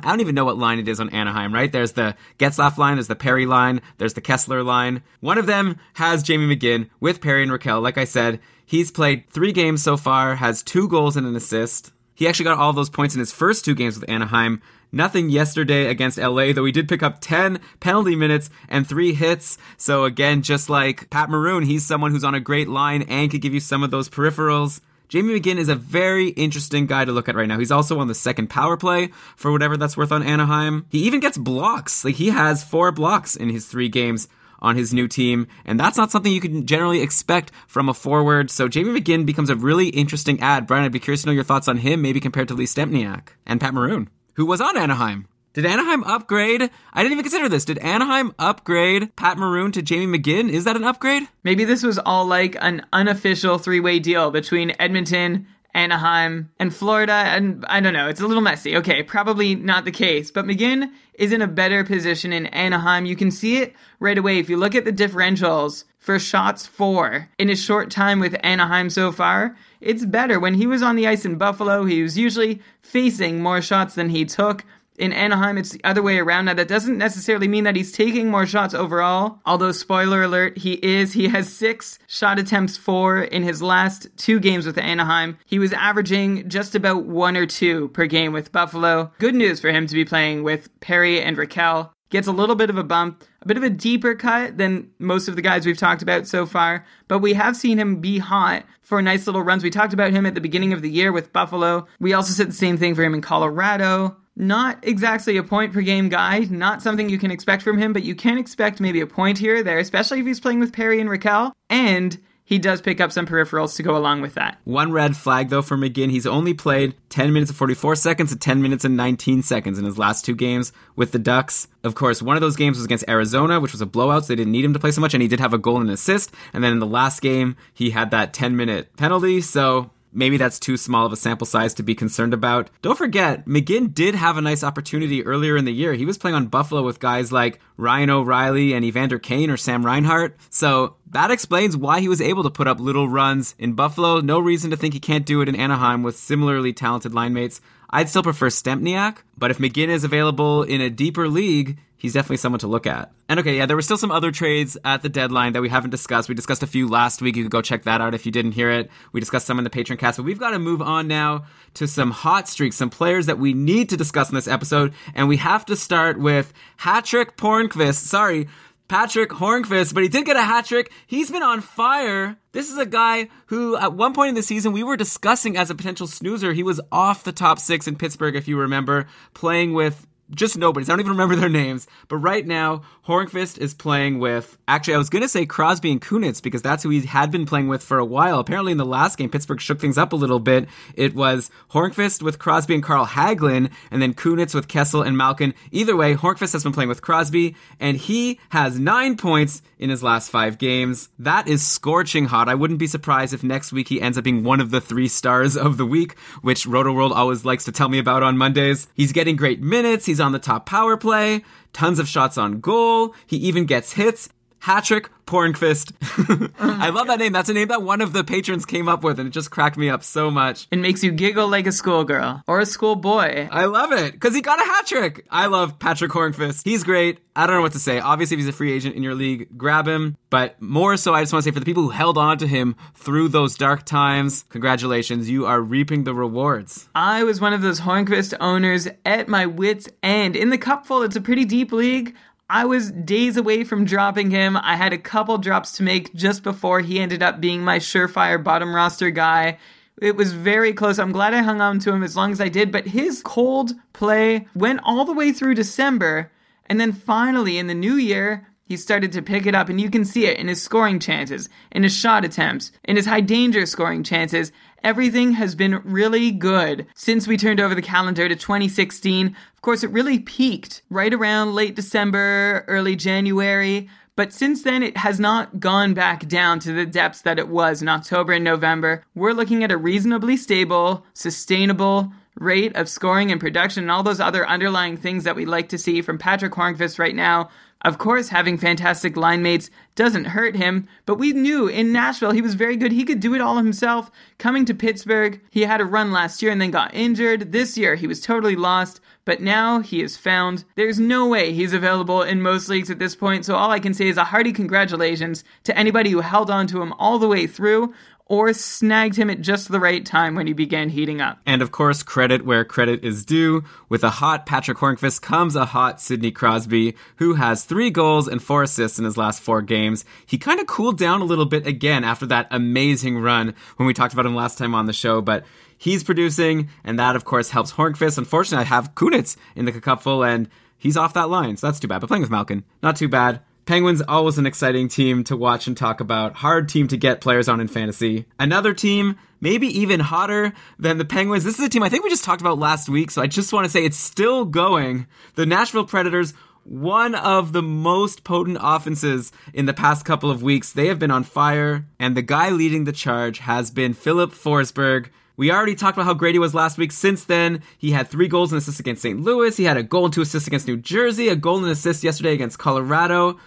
I don't even know what line it is on Anaheim, right? There's the Getzlaf line, there's the Perry line, there's the Kesler line. One of them has Jamie McGinn with Perry and Rakell. Like I said, he's played three games so far, has two goals and an assist. He actually got all those points in his first two games with Anaheim. Nothing yesterday against LA, though he did pick up 10 penalty minutes and three hits. So again, just like Pat Maroon, he's someone who's on a great line and could give you some of those peripherals. Jamie McGinn is a very interesting guy to look at right now. He's also on the second power play for whatever that's worth on Anaheim. He even gets blocks. Like he has four blocks in his three games on his new team, and that's not something you can generally expect from a forward. So Jamie McGinn becomes a really interesting ad. Brian, I'd be curious to know your thoughts on him, maybe compared to Lee Stempniak and Pat Maroon, who was on Anaheim. Did Anaheim upgrade? I didn't even consider this. Did Anaheim upgrade Pat Maroon to Jamie McGinn? Is that an upgrade? Maybe this was all like an unofficial three way deal between Edmonton, Anaheim, and Florida, and I don't know, it's a little messy. Okay, probably not the case, but McGinn is in a better position in Anaheim. You can see it right away if you look at the differentials for shots for in his short time with Anaheim so far. It's better. When he was on the ice in Buffalo, he was usually facing more shots than he took. In Anaheim, it's the other way around. Now, that doesn't necessarily mean that he's taking more shots overall. Although, spoiler alert, he is. He has six shot attempts for in his last two games with Anaheim. He was averaging just about one or two per game with Buffalo. Good news for him to be playing with Perry and Rakell. gets a little bit of a bump, a bit of a deeper cut than most of the guys we've talked about so far, but we have seen him be hot for nice little runs. We talked about him at the beginning of the year with Buffalo. We also said the same thing for him in Colorado. Not exactly a point per game guy, not something you can expect from him, but you can expect maybe a point here or there, especially if he's playing with Perry and Rakell. And he does pick up some peripherals to go along with that. One red flag though for McGinn. He's only played 10 minutes and 44 seconds and 10 minutes and 19 seconds in his last two games with the Ducks. Of course, one of those games was against Arizona, which was a blowout, so they didn't need him to play so much, and he did have a goal and an assist. And then in the last game, he had that 10 minute penalty, so maybe that's too small of a sample size to be concerned about. Don't forget, McGinn did have a nice opportunity earlier in the year. He was playing on Buffalo with guys like Ryan O'Reilly and Evander Kane or Sam Reinhart. So that explains why he was able to put up little runs in Buffalo. No reason to think he can't do it in Anaheim with similarly talented line mates. I'd still prefer Stempniak, but if McGinn is available in a deeper league, he's definitely someone to look at. And okay, yeah, there were still some other trades at the deadline that we haven't discussed. We discussed a few last week. You could go check that out if you didn't hear it. We discussed some in the Patreon cast, but we've got to move on now to some hot streaks, some players that we need to discuss in this episode. And we have to start with Hatrick Pornquist. Sorry. Patrick Hornqvist, but he did get a hat trick. He's been on fire. This is a guy who, at one point in the season, we were discussing as a potential snoozer. He was off the top six in Pittsburgh, if you remember, playing with just nobodies. I don't even remember their names. But right now, Hornqvist is playing with. Actually, I was going to say Crosby and Kunitz because that's who he had been playing with for a while. Apparently, in the last game, Pittsburgh shook things up a little bit. It was Hornqvist with Crosby and Carl Hagelin, and then Kunitz with Kessel and Malkin. Either way, Hornqvist has been playing with Crosby, and he has nine points in his last five games. That is scorching hot. I wouldn't be surprised if next week he ends up being one of the three stars of the week, which Roto World always likes to tell me about on Mondays. He's getting great minutes. He's on the top power play, tons of shots on goal. He even gets hits. Hatrick Pornquist. Oh I love that name. That's a name that one of the patrons came up with, and it just cracked me up so much. It makes you giggle like a schoolgirl or a schoolboy. I love it because he got a hat trick. I love Patrick Hornqvist. He's great. I don't know what to say. Obviously, if he's a free agent in your league, grab him. But more so, I just want to say for the people who held on to him through those dark times, congratulations. You are reaping the rewards. I was one of those Hornqvist owners at my wits' end. In the cupful, it's a pretty deep league. I was days away from dropping him. I had a couple drops to make just before he ended up being my surefire bottom roster guy. It was very close. I'm glad I hung on to him as long as I did, but his cold play went all the way through December. And then finally in the new year, he started to pick it up, and you can see it in his scoring chances, in his shot attempts, in his high danger scoring chances. Everything has been really good since we turned over the calendar to 2016. Of course, it really peaked right around late December, early January. But since then, it has not gone back down to the depths that it was in October and November. We're looking at a reasonably stable, sustainable rate of scoring and production and all those other underlying things that we like to see from Patrick Hornqvist right now. Of course, having fantastic line mates doesn't hurt him, but we knew in Nashville he was very good. He could do it all himself. Coming to Pittsburgh, he had a run last year and then got injured. This year, he was totally lost, but now he is found. There's no way he's available in most leagues at this point, so all I can say is a hearty congratulations to anybody who held on to him all the way through or snagged him at just the right time when he began heating up. And of course, credit where credit is due. With a hot Patrick Hornqvist comes a hot Sidney Crosby, who has three goals and four assists in his last four games. He kind of cooled down a little bit again after that amazing run when we talked about him last time on the show, but he's producing, and that of course helps Hornqvist. Unfortunately, I have Kunitz in the cupful, and he's off that line, so that's too bad. But playing with Malkin, not too bad. Penguins always an exciting team to watch and talk about. Hard team to get players on in fantasy. Another team, maybe even hotter than the Penguins. This is a team I think we just talked about last week, so I just want to say it's still going. The Nashville Predators one of the most potent offenses in the past couple of weeks. They have been on fire, and the guy leading the charge has been Filip Forsberg. We already talked about how great he was last week. Since then, he had three goals and assists against St. Louis. He had a goal and two assists against New Jersey, a goal and assist yesterday against Colorado.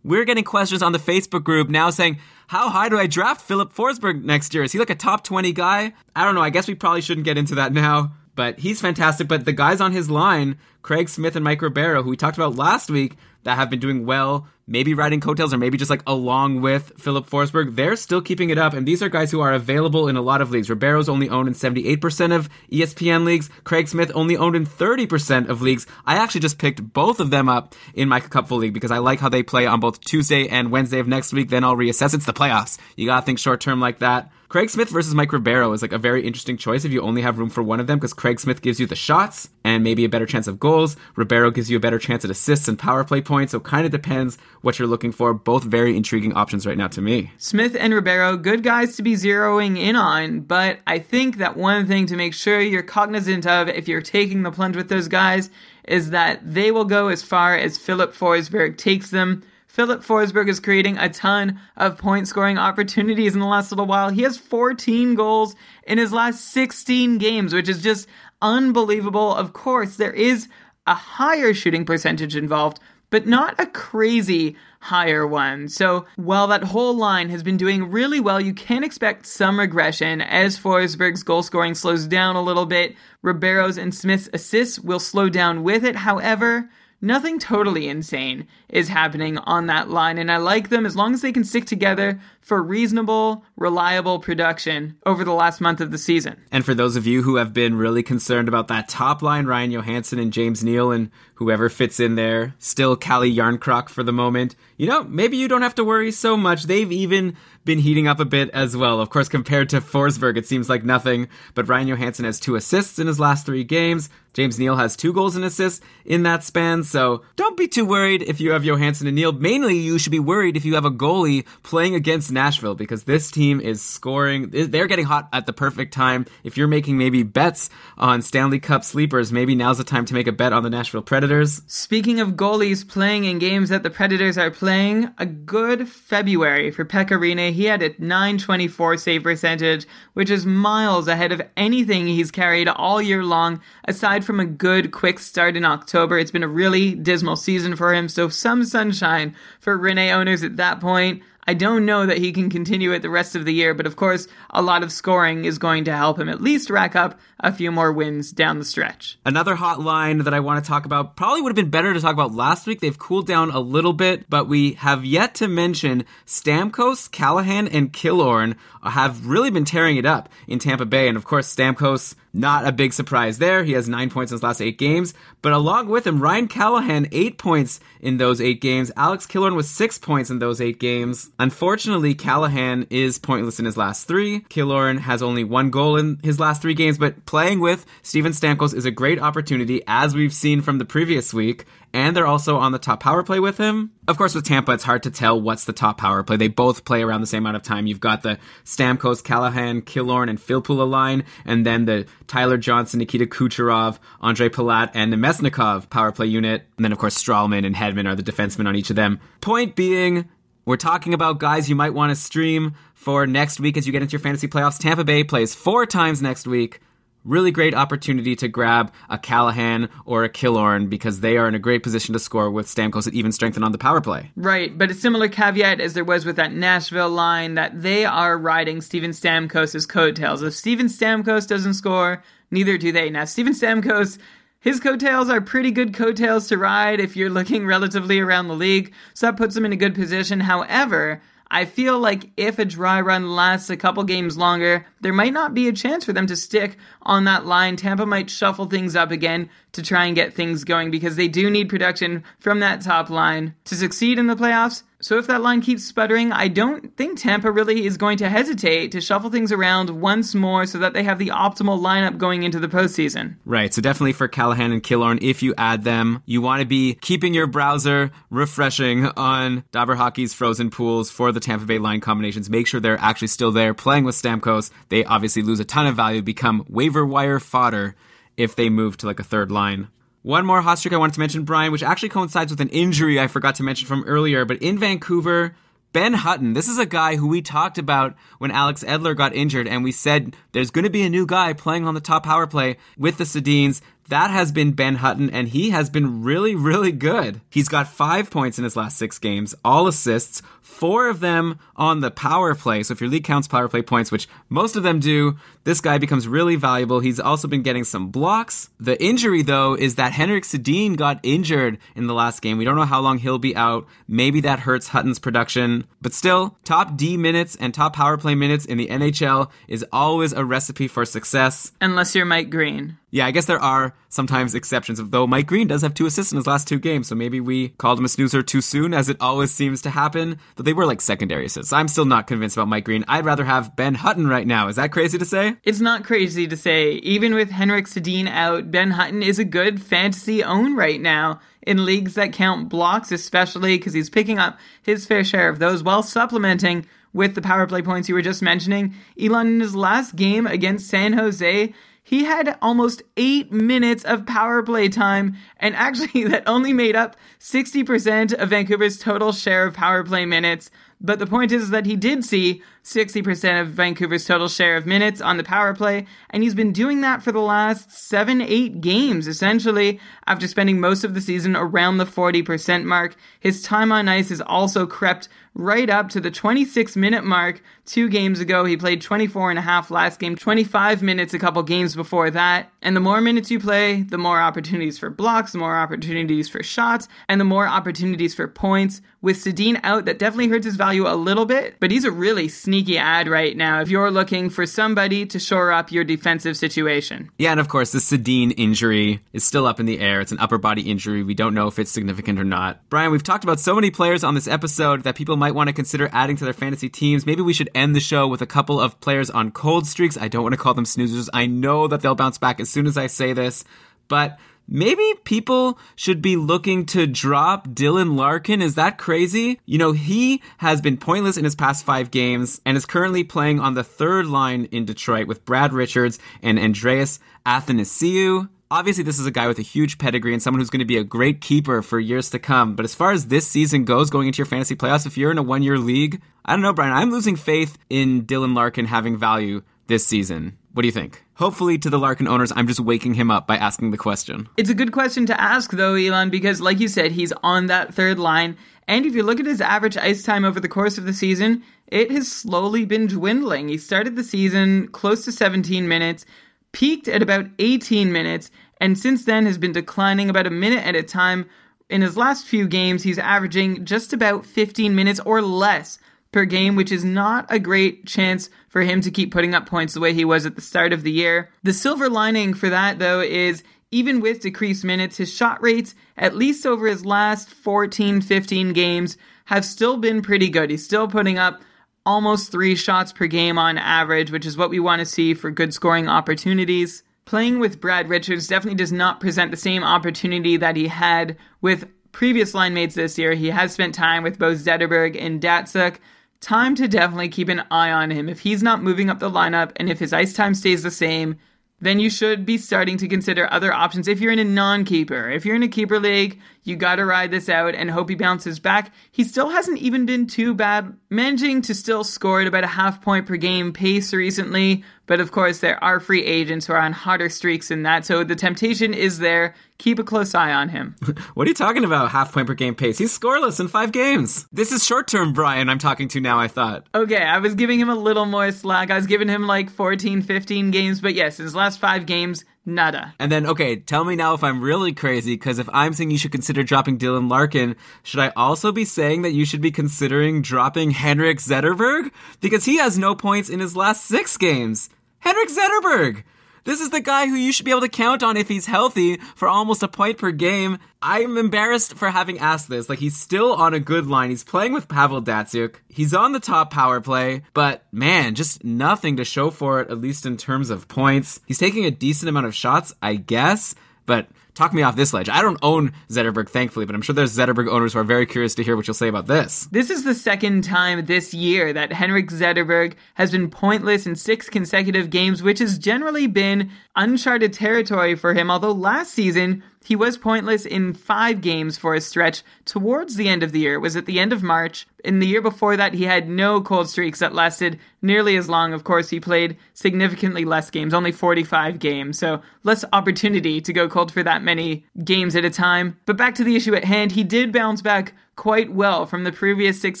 We're getting questions on the Facebook group now saying, how high do I draft Filip Forsberg next year? Is he like a top 20 guy? I don't know. I guess we probably shouldn't get into that now, but he's fantastic. But the guys on his line, Craig Smith and Mike Ribeiro, who we talked about last week, that have been doing well maybe riding coattails or maybe just like along with Filip Forsberg, they're still keeping it up. And these are guys who are available in a lot of leagues. Ribeiro's only owned in 78% of ESPN leagues. Craig Smith only owned in 30% of leagues. I actually just picked both of them up in my Cupful League because I like how they play on both Tuesday and Wednesday of next week. Then I'll reassess. It's the playoffs. You gotta think short term like that. Craig Smith versus Mike Ribeiro is like a very interesting choice if you only have room for one of them because Craig Smith gives you the shots and maybe a better chance of goals. Ribeiro gives you a better chance at assists and power play points. So kind of depends what you're looking for. Both very intriguing options right now to me. Smith and Ribeiro, good guys to be zeroing in on, but I think that one thing to make sure you're cognizant of if you're taking the plunge with those guys is that they will go as far as Filip Forsberg takes them. Filip Forsberg is creating a ton of point scoring opportunities in the last little while. He has 14 goals in his last 16 games, which is just unbelievable. Of course, there is a higher shooting percentage involved, but not a crazy higher one. So while that whole line has been doing really well, you can expect some regression as Forsberg's goal scoring slows down a little bit. Ribeiro's and Smith's assists will slow down with it. However, nothing totally insane is happening on that line, and I like them as long as they can stick together for reasonable, reliable production over the last month of the season. And for those of you who have been really concerned about that top line, Ryan Johansen and James Neal and whoever fits in there, still Calle Jarnkrok for the moment, you know, maybe you don't have to worry so much. They've even been heating up a bit as well. Of course, compared to Forsberg, it seems like nothing, but Ryan Johansen has two assists in his last three games. James Neal has two goals and assists in that span, so don't be too worried if you have Johansen and Neal. Mainly, you should be worried if you have a goalie playing against Nashville because this team is scoring. They're getting hot at the perfect time. If you're making maybe bets on Stanley Cup sleepers, maybe now's the time to make a bet on the Nashville Predators. Speaking of goalies playing in games that the Predators are playing, a good February for Pekka He had a 924 save percentage, which is miles ahead of anything he's carried all year long. Aside from a good quick start in October, it's been a really dismal season for him, so some sunshine for Rinne owners at that point. I don't know that he can continue it the rest of the year, but of course, a lot of scoring is going to help him at least rack up a few more wins down the stretch. Another hot line that I want to talk about probably would have been better to talk about last week. They've cooled down a little bit, but we have yet to mention Stamkos, Callahan, and Killorn have really been tearing it up in Tampa Bay. And of course, Stamkos, not a big surprise there. He has nine points in his last eight games. But along with him, Ryan Callahan, eight points in those eight games. Alex Killorn with six points in those eight games. Unfortunately, Callahan is pointless in his last three. Killorn has only one goal in his last three games, but playing with Steven Stamkos is a great opportunity, as we've seen from the previous week. And they're also on the top power play with him. Of course, with Tampa, it's hard to tell what's the top power play. They both play around the same amount of time. You've got the Stamkos, Callahan, Killorn, and Filppula line, and then the Tyler Johnson, Nikita Kucherov, Ondrej Palat, and the Mesnikov power play unit. And then, of course, Stralman and Hedman are the defensemen on each of them. Point being, we're talking about guys you might want to stream for next week as you get into your fantasy playoffs. Tampa Bay plays four times next week. Really great opportunity to grab a Callahan or a Killorn because they are in a great position to score with Stamkos at even strength and on the power play. Right, but a similar caveat as there was with that Nashville line that they are riding Steven Stamkos' coattails. If Steven Stamkos doesn't score, neither do they. Now, Steven Stamkos, his coattails are pretty good coattails to ride if you're looking relatively around the league, so that puts him in a good position. However, I feel like if a dry run lasts a couple games longer, there might not be a chance for them to stick on that line. Tampa might shuffle things up again to try and get things going because they do need production from that top line to succeed in the playoffs. So if that line keeps sputtering, I don't think Tampa really is going to hesitate to shuffle things around once more so that they have the optimal lineup going into the postseason. Right, so definitely for Callahan and Killorn, if you add them, you want to be keeping your browser refreshing on Dobber Hockey's frozen pools for the Tampa Bay line combinations. Make sure they're actually still there playing with Stamkos. They obviously lose a ton of value, become waiver wire fodder if they move to like a third line. One more hot streak I wanted to mention, Brian, which actually coincides with an injury I forgot to mention from earlier, but in Vancouver, Ben Hutton, this is a guy who we talked about when Alex Edler got injured, and we said there's going to be a new guy playing on the top power play with the Sedins. That has been Ben Hutton, and he has been really, really good. He's got five points in his last six games, all assists, four of them on the power play. So if your league counts power play points, which most of them do, this guy becomes really valuable. He's also been getting some blocks. The injury, though, is that Henrik Sedin got injured in the last game. We don't know how long he'll be out. Maybe that hurts Hutton's production. But still, top D minutes and top power play minutes in the NHL is always a recipe for success. Unless you're Mike Green. Yeah, I guess there are sometimes exceptions, though Mike Green does have two assists in his last two games, so maybe we called him a snoozer too soon, as it always seems to happen. But they were like secondary assists. I'm still not convinced about Mike Green. I'd rather have Ben Hutton right now. Is that crazy to say? It's not crazy to say. Even with Henrik Sedin out, Ben Hutton is a good fantasy own right now in leagues that count blocks, especially because he's picking up his fair share of those while supplementing with the power play points you were just mentioning. Elon, in his last game against San Jose, he had almost eight minutes of power play time, and actually, that only made up 60% of Vancouver's total share of power play minutes. But the point is that he did see 60% of Vancouver's total share of minutes on the power play, and he's been doing that for the last seven, eight games, essentially, after spending most of the season around the 40% mark. His time on ice has also crept right up to the 26 minute mark two games ago. He played 24 and a half last game, 25 minutes a couple games before that. And the more minutes you play, the more opportunities for blocks, the more opportunities for shots, and the more opportunities for points. With Sedin out, that definitely hurts his value a little bit, but he's a really sneaky ad right now if you're looking for somebody to shore up your defensive situation. Yeah, and of course, the Sedin injury is still up in the air. It's an upper body injury. We don't know if it's significant or not. Brian, we've talked about so many players on this episode that people might want to consider adding to their fantasy teams. Maybe we should end the show with a couple of players on cold streaks. I don't want to call them snoozers. I know that they'll bounce back as soon as I say this, but maybe people should be looking to drop Dylan Larkin. Is that crazy? You know, he has been pointless in his past five games and is currently playing on the third line in Detroit with Brad Richards and Andreas Athanasiou. Obviously, this is a guy with a huge pedigree and someone who's going to be a great keeper for years to come. But as far as this season goes, going into your fantasy playoffs, if you're in a one year league, I don't know, Brian, I'm losing faith in Dylan Larkin having value this season. What do you think? Hopefully, to the Larkin owners, I'm just waking him up by asking the question. It's a good question to ask, though, Elon, because, like you said, he's on that third line. And if you look at his average ice time over the course of the season, it has slowly been dwindling. He started the season close to 17 minutes, peaked at about 18 minutes, and since then has been declining about a minute at a time. In his last few games, he's averaging just about 15 minutes or less per game, which is not a great chance for him to keep putting up points the way he was at the start of the year. The silver lining for that, though, is even with decreased minutes, his shot rates, at least over his last 14, 15 games, have still been pretty good. He's still putting up almost three shots per game on average, which is what we want to see for good scoring opportunities. Playing with Brad Richards definitely does not present the same opportunity that he had with previous line mates this year. He has spent time with both Zetterberg and Datsyuk, time to definitely keep an eye on him. If he's not moving up the lineup and if his ice time stays the same, then you should be starting to consider other options if you're in a non keeper. If you're in a keeper league, you gotta ride this out and hope he bounces back. He still hasn't even been too bad, managing to still score at about a half point per game pace recently. But of course, there are free agents who are on hotter streaks than that, so the temptation is there. Keep a close eye on him. What are you talking about? Half point per game pace. He's scoreless in five games. This is short term Brian I'm talking to now, I thought. Okay, I was giving him a little more slack. I was giving him like 14, 15 games, but yes, his last five games, nada. And then, okay, tell me now if I'm really crazy, because if I'm saying you should consider dropping Dylan Larkin, should I also be saying that you should be considering dropping Henrik Zetterberg? Because he has no points in his last six games. Henrik Zetterberg! This is the guy who you should be able to count on if he's healthy for almost a point per game. I'm embarrassed for having asked this. Like, he's still on a good line. He's playing with Pavel Datsyuk. He's on the top power play, but man, just nothing to show for it, at least in terms of points. He's taking a decent amount of shots, I guess, but talk me off this ledge. I don't own Zetterberg, thankfully, but I'm sure there's Zetterberg owners who are very curious to hear what you'll say about this. This is the second time this year that Henrik Zetterberg has been pointless in six consecutive games, which has generally been uncharted territory for him. Although last season, he was pointless in five games for a stretch towards the end of the year. It was at the end of March. In the year before that, he had no cold streaks that lasted nearly as long. Of course, he played significantly less games, only 45 games, so less opportunity to go cold for that many games at a time. But back to the issue at hand, he did bounce back quite well from the previous six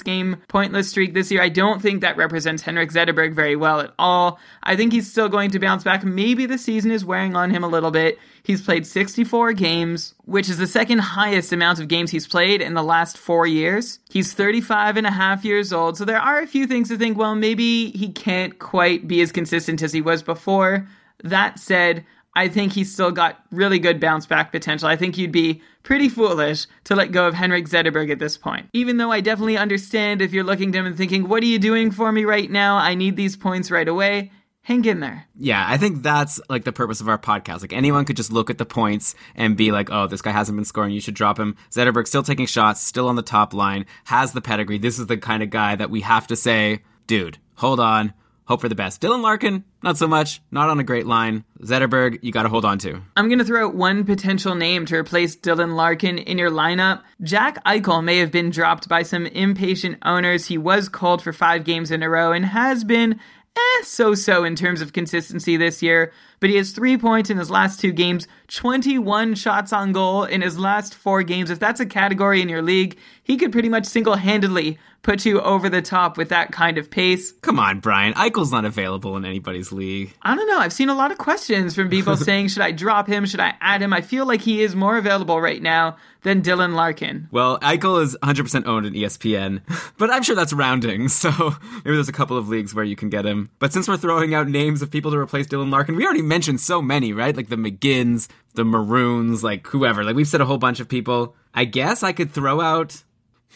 game pointless streak this year. I don't think that represents Henrik Zetterberg very well at all. I think he's still going to bounce back. Maybe the season is wearing on him a little bit. He's played 64 games, which is the second highest amount of games he's played in the last four years. He's 35 and a half years old, so there are a few things to think, well, maybe he can't quite be as consistent as he was before. That said, I think he's still got really good bounce back potential. I think you'd be pretty foolish to let go of Henrik Zetterberg at this point. Even though I definitely understand if you're looking to him and thinking, what are you doing for me right now? I need these points right away. Hang in there. Yeah, I think that's like the purpose of our podcast. Like anyone could just look at the points and be like, "Oh, this guy hasn't been scoring. You should drop him." Zetterberg still taking shots, still on the top line, has the pedigree. This is the kind of guy that we have to say, "Dude, hold on hope for the best. Dylan Larkin, not so much, not on a great line. Zetterberg, you got to hold on to. I'm going to throw out one potential name to replace Dylan Larkin in your lineup. Jack Eichel may have been dropped by some impatient owners. He was called for five games in a row and has been eh, so so in terms of consistency this year, but he has three points in his last two games, 21 shots on goal in his last four games. If that's a category in your league, he could pretty much single handedly put you over the top with that kind of pace. Come on, Brian. Eichel's not available in anybody's league. I don't know. I've seen a lot of questions from people saying, should I drop him? Should I add him? I feel like he is more available right now than Dylan Larkin. Well, Eichel is 100% owned in ESPN, but I'm sure that's rounding, so maybe there's a couple of leagues where you can get him. But since we're throwing out names of people to replace Dylan Larkin, we already mentioned so many, right? Like the McGinns, the Maroons, like whoever. Like we've said a whole bunch of people. I guess I could throw out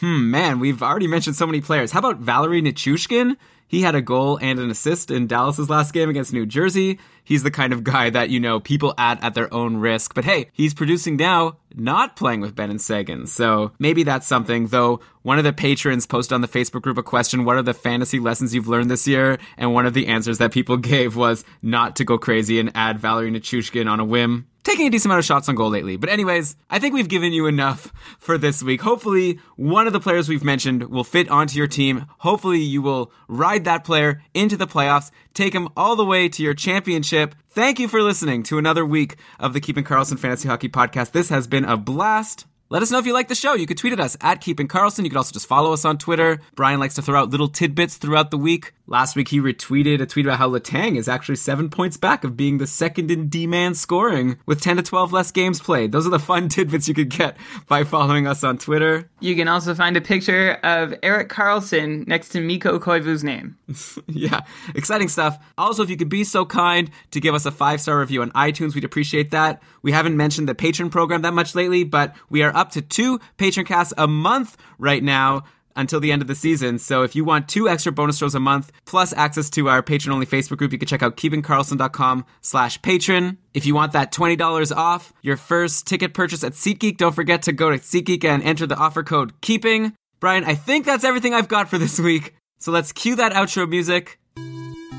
Hmm, man, we've already mentioned so many players. How about Valeri Nichushkin? He had a goal and an assist in Dallas's last game against New Jersey. He's the kind of guy that, you know, people add at their own risk. But hey, he's producing now, not playing with Benn and Seguin. So maybe that's something, though one of the patrons posted on the Facebook group a question, what are the fantasy lessons you've learned this year? And one of the answers that people gave was not to go crazy and add Valeri Nichushkin on a whim taking a decent amount of shots on goal lately. But anyways, I think we've given you enough for this week. Hopefully, one of the players we've mentioned will fit onto your team. Hopefully, you will ride that player into the playoffs, take him all the way to your championship. Thank you for listening to another week of the Keeping Karlsson Fantasy Hockey Podcast. This has been a blast. Let us know if you like the show. You could tweet at us at Keeping Karlsson. You could also just follow us on Twitter. Brian likes to throw out little tidbits throughout the week. Last week he retweeted a tweet about how Letang is actually seven points back of being the second in D-man scoring with 10 to 12 less games played. Those are the fun tidbits you could get by following us on Twitter. You can also find a picture of Erik Karlsson next to Mikko Koivu's name. yeah, exciting stuff. Also, if you could be so kind to give us a five-star review on iTunes, we'd appreciate that. We haven't mentioned the patron program that much lately, but we are up to two patron casts a month right now until the end of the season. So if you want two extra bonus shows a month, plus access to our patron-only Facebook group, you can check out keepingkarlsson.com slash patron. If you want that $20 off your first ticket purchase at SeatGeek, don't forget to go to SeatGeek and enter the offer code KEEPING. Brian, I think that's everything I've got for this week. So let's cue that outro music.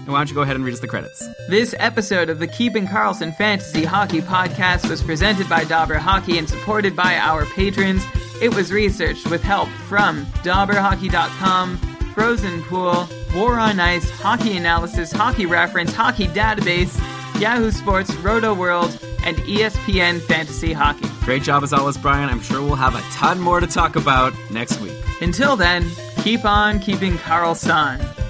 And why don't you go ahead and read us the credits? This episode of the Keeping Karlsson Fantasy Hockey Podcast was presented by Dobber Hockey and supported by our patrons. It was researched with help from dobberhockey.com, Frozen Pool, War on Ice, Hockey Analysis, Hockey Reference, Hockey Database, Yahoo Sports, Roto World, and ESPN Fantasy Hockey. Great job as always, Brian. I'm sure we'll have a ton more to talk about next week. Until then, keep on keeping Karlsson.